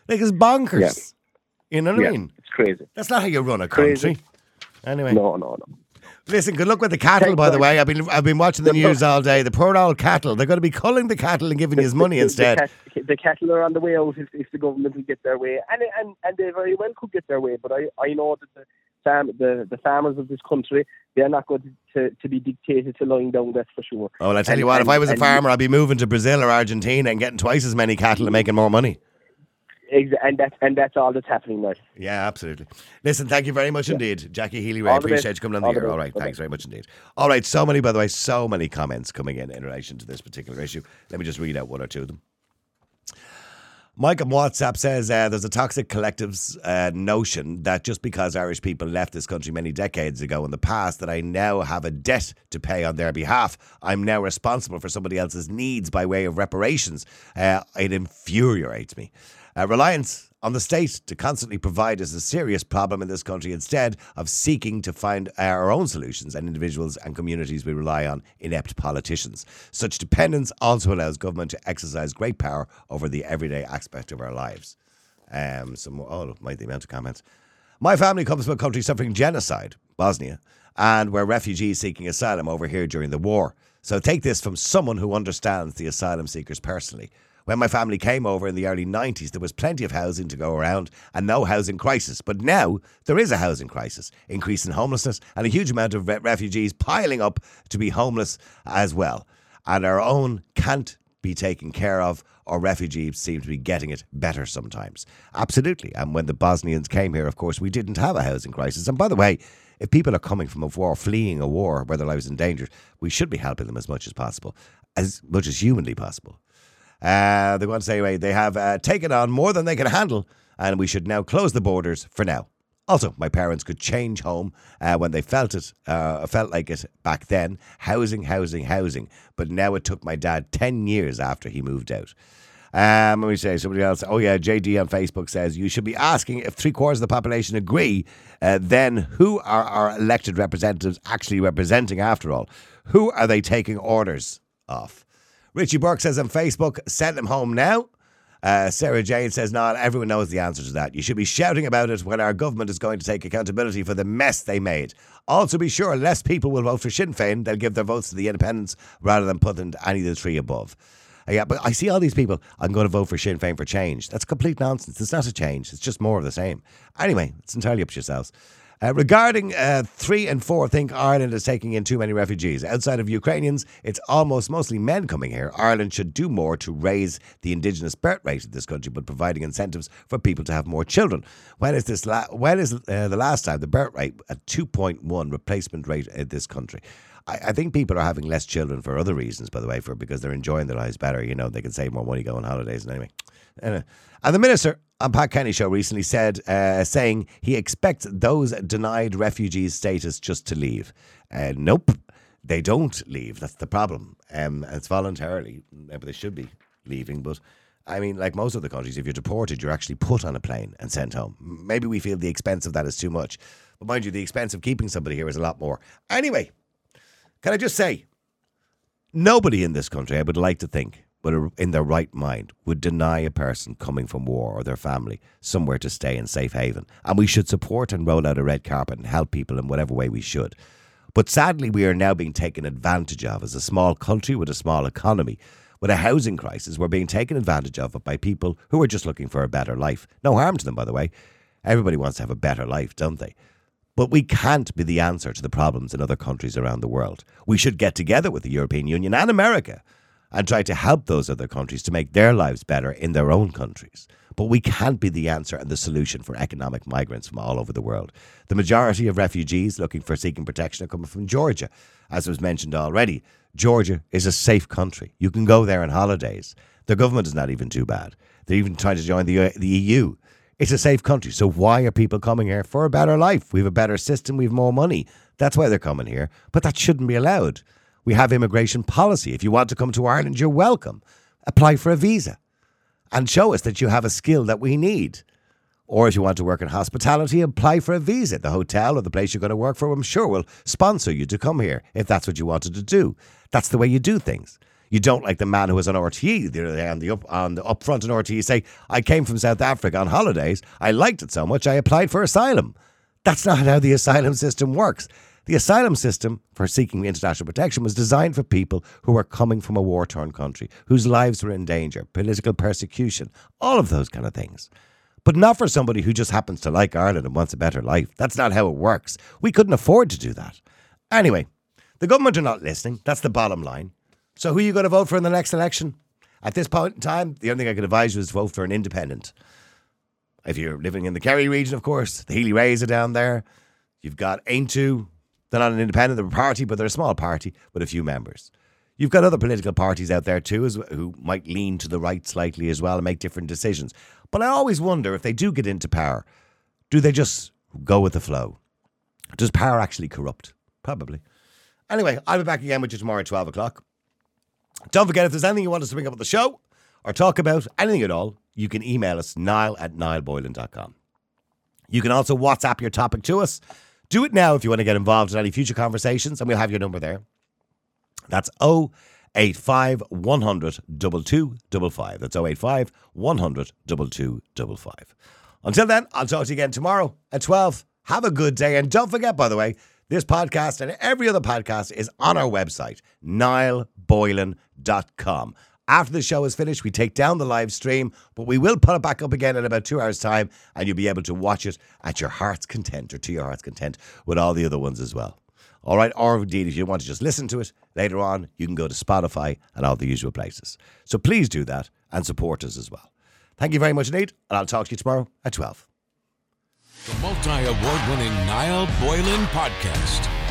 Like it's bonkers. Yeah. You know what Yeah, I mean? it's crazy. That's not how you run a Crazy. country. Anyway, No, no, no. listen. Good luck with the cattle, Thanks, by the way. I've been, I've been watching the news all day. The poor old cattle. They're going to be culling the cattle and giving you his money The- instead. The, the cattle are on the way out if, if the government will get their way, and and and they very well could get their way. But I, I know that the farm the, the farmers of this country they are not going to, to be dictated to lying down. That's for sure. Oh, well, I tell And- you what. If I was a farmer, I'd be moving to Brazil or Argentina and getting twice as many cattle and making more money. and that's and that's all that's happening now. Yeah, absolutely. Listen, thank you very much indeed, Jackie Healy-Rae. Appreciate best. you coming on the All the air. All right, thanks very much indeed. All right, so many, by the way, so many comments coming in in relation to this particular issue. Let me just read out one or two of them. Mike on WhatsApp says uh, there's a toxic collectives uh, notion that just because Irish people left this country many decades ago in the past, that I now have a debt to pay on their behalf. I'm now responsible for somebody else's needs by way of reparations. Uh, it infuriates me. Uh, reliance on the state to constantly provide is a serious problem in this country instead of seeking to find our own solutions and individuals and communities we rely on inept politicians. Such dependence also allows government to exercise great power over the everyday aspect of our lives. Um, some oh, my, the amount of comments. My family comes from a country suffering genocide, Bosnia, and were refugees seeking asylum over here during the war. So take this from someone who understands the asylum seekers personally. When my family came over in the early 90s, there was plenty of housing to go around and no housing crisis. But now there is a housing crisis, increase in homelessness, and a huge amount of re- refugees piling up to be homeless as well. And our own can't be taken care of, or refugees seem to be getting it better sometimes. Absolutely. And when the Bosnians came here, of course, we didn't have a housing crisis. And by the way, if people are coming from a war, fleeing a war where their lives are in danger, we should be helping them as much as possible, as much as humanly possible. Uh, they want to say anyway, they have uh, taken on more than they can handle, and we should now close the borders for now. Also, my parents could change home uh, when they felt it, uh, felt like it back then. Housing, housing, housing. But now it took my dad 10 years after he moved out. Um, let me say somebody else. Oh yeah, JD on Facebook says you should be asking if three quarters of the population agree. Uh, then who are our elected representatives actually representing? After all, who are they taking orders off? Richie Burke says on Facebook, send them home now. Uh, Sarah Jane says, not everyone knows the answer to that. You should be shouting about it when our government is going to take accountability for the mess they made. Also, be sure less people will vote for Sinn Féin. They'll give their votes to the independents rather than put them to any of the three above. Uh, yeah, but I see all these people. I'm going to vote for Sinn Féin for change. That's complete nonsense. It's not a change. It's just more of the same. Anyway, it's entirely up to yourselves. Uh, regarding uh, three and four, think Ireland is taking in too many refugees. Outside of Ukrainians, it's almost mostly men coming here. Ireland should do more to raise the indigenous birth rate of this country, but providing incentives for people to have more children. When is this? La- when is uh, the last time the birth rate at two point one replacement rate in this country? I, I think people are having less children for other reasons, by the way, for because they're enjoying their lives better. You know, they can save more money, go on holidays, and anyway. And the minister on Pat Kenny show recently said, uh, saying he expects those denied refugee status just to leave. Uh, nope, they don't leave. That's the problem. Um, it's voluntarily, but they should be leaving. But I mean, like most other countries, if you're deported, you're actually put on a plane and sent home. Maybe we feel the expense of that is too much. But mind you, the expense of keeping somebody here is a lot more. Anyway, can I just say, nobody in this country, I would like to think, but in their right mind, would deny a person coming from war or their family somewhere to stay in safe haven. And we should support and roll out a red carpet and help people in whatever way we should. But sadly, we are now being taken advantage of as a small country with a small economy. With a housing crisis, we're being taken advantage of by people who are just looking for a better life. No harm to them, by the way. Everybody wants to have a better life, don't they? But we can't be the answer to the problems in other countries around the world. We should get together with the European Union and America and try to help those other countries to make their lives better in their own countries. But we can't be the answer and the solution for economic migrants from all over the world. The majority of refugees looking for seeking protection are coming from Georgia. As was mentioned already, Georgia is a safe country. You can go there on holidays. The government is not even too bad. They're even trying to join the, uh, the EU. It's a safe country. So why are people coming here? For a better life. We have a better system. We have more money. That's why they're coming here. But that shouldn't be allowed. We have immigration policy. If you want to come to Ireland, you're welcome. Apply for a visa and show us that you have a skill that we need. Or if you want to work in hospitality, apply for a visa. The hotel or the place you're going to work for, I'm sure, will sponsor you to come here if that's what you wanted to do. That's the way you do things. You don't like the man who was on RTE the other day on the up on the upfront on RTE say, I came from South Africa on holidays. I liked it so much I applied for asylum. That's not how the asylum system works. The asylum system for seeking international protection was designed for people who were coming from a war torn country, whose lives were in danger, political persecution, all of those kind of things. But not for somebody who just happens to like Ireland and wants a better life. That's not how it works. We couldn't afford to do that. Anyway, the government are not listening. That's the bottom line. So who are you going to vote for in the next election? At this point in time, the only thing I could advise you is to vote for an independent. If you're living in the Kerry region, of course, the Healy-Raes are down there. You've got Aontú, they're not an independent, party, but they're a small party with a few members. You've got other political parties out there too, who might lean to the right slightly as well and make different decisions. But I always wonder if they do get into power, do they just go with the flow? Does power actually corrupt? Probably. Anyway, I'll be back again with you tomorrow at 12 o'clock. Don't forget, if there's anything you want us to bring up at the show or talk about, anything at all, you can email us, niall at niallboylan.com. You can also WhatsApp your topic to us do it now if you want to get involved in any future conversations, and we'll have your number there. That's 085 100 2255. That's 085 100 2255. Until then, I'll talk to you again tomorrow at 12. Have a good day. And don't forget, by the way, this podcast and every other podcast is on our website, niallboylan.com. After the show is finished, we take down the live stream, but we will put it back up again in about two hours' time, and you'll be able to watch it at your heart's content or to your heart's content with all the other ones as well. All right, or indeed, if you want to just listen to it later on, you can go to Spotify and all the usual places. So please do that and support us as well. Thank you very much, Nate, and I'll talk to you tomorrow at 12. The multi award winning Niall Boylan Podcast.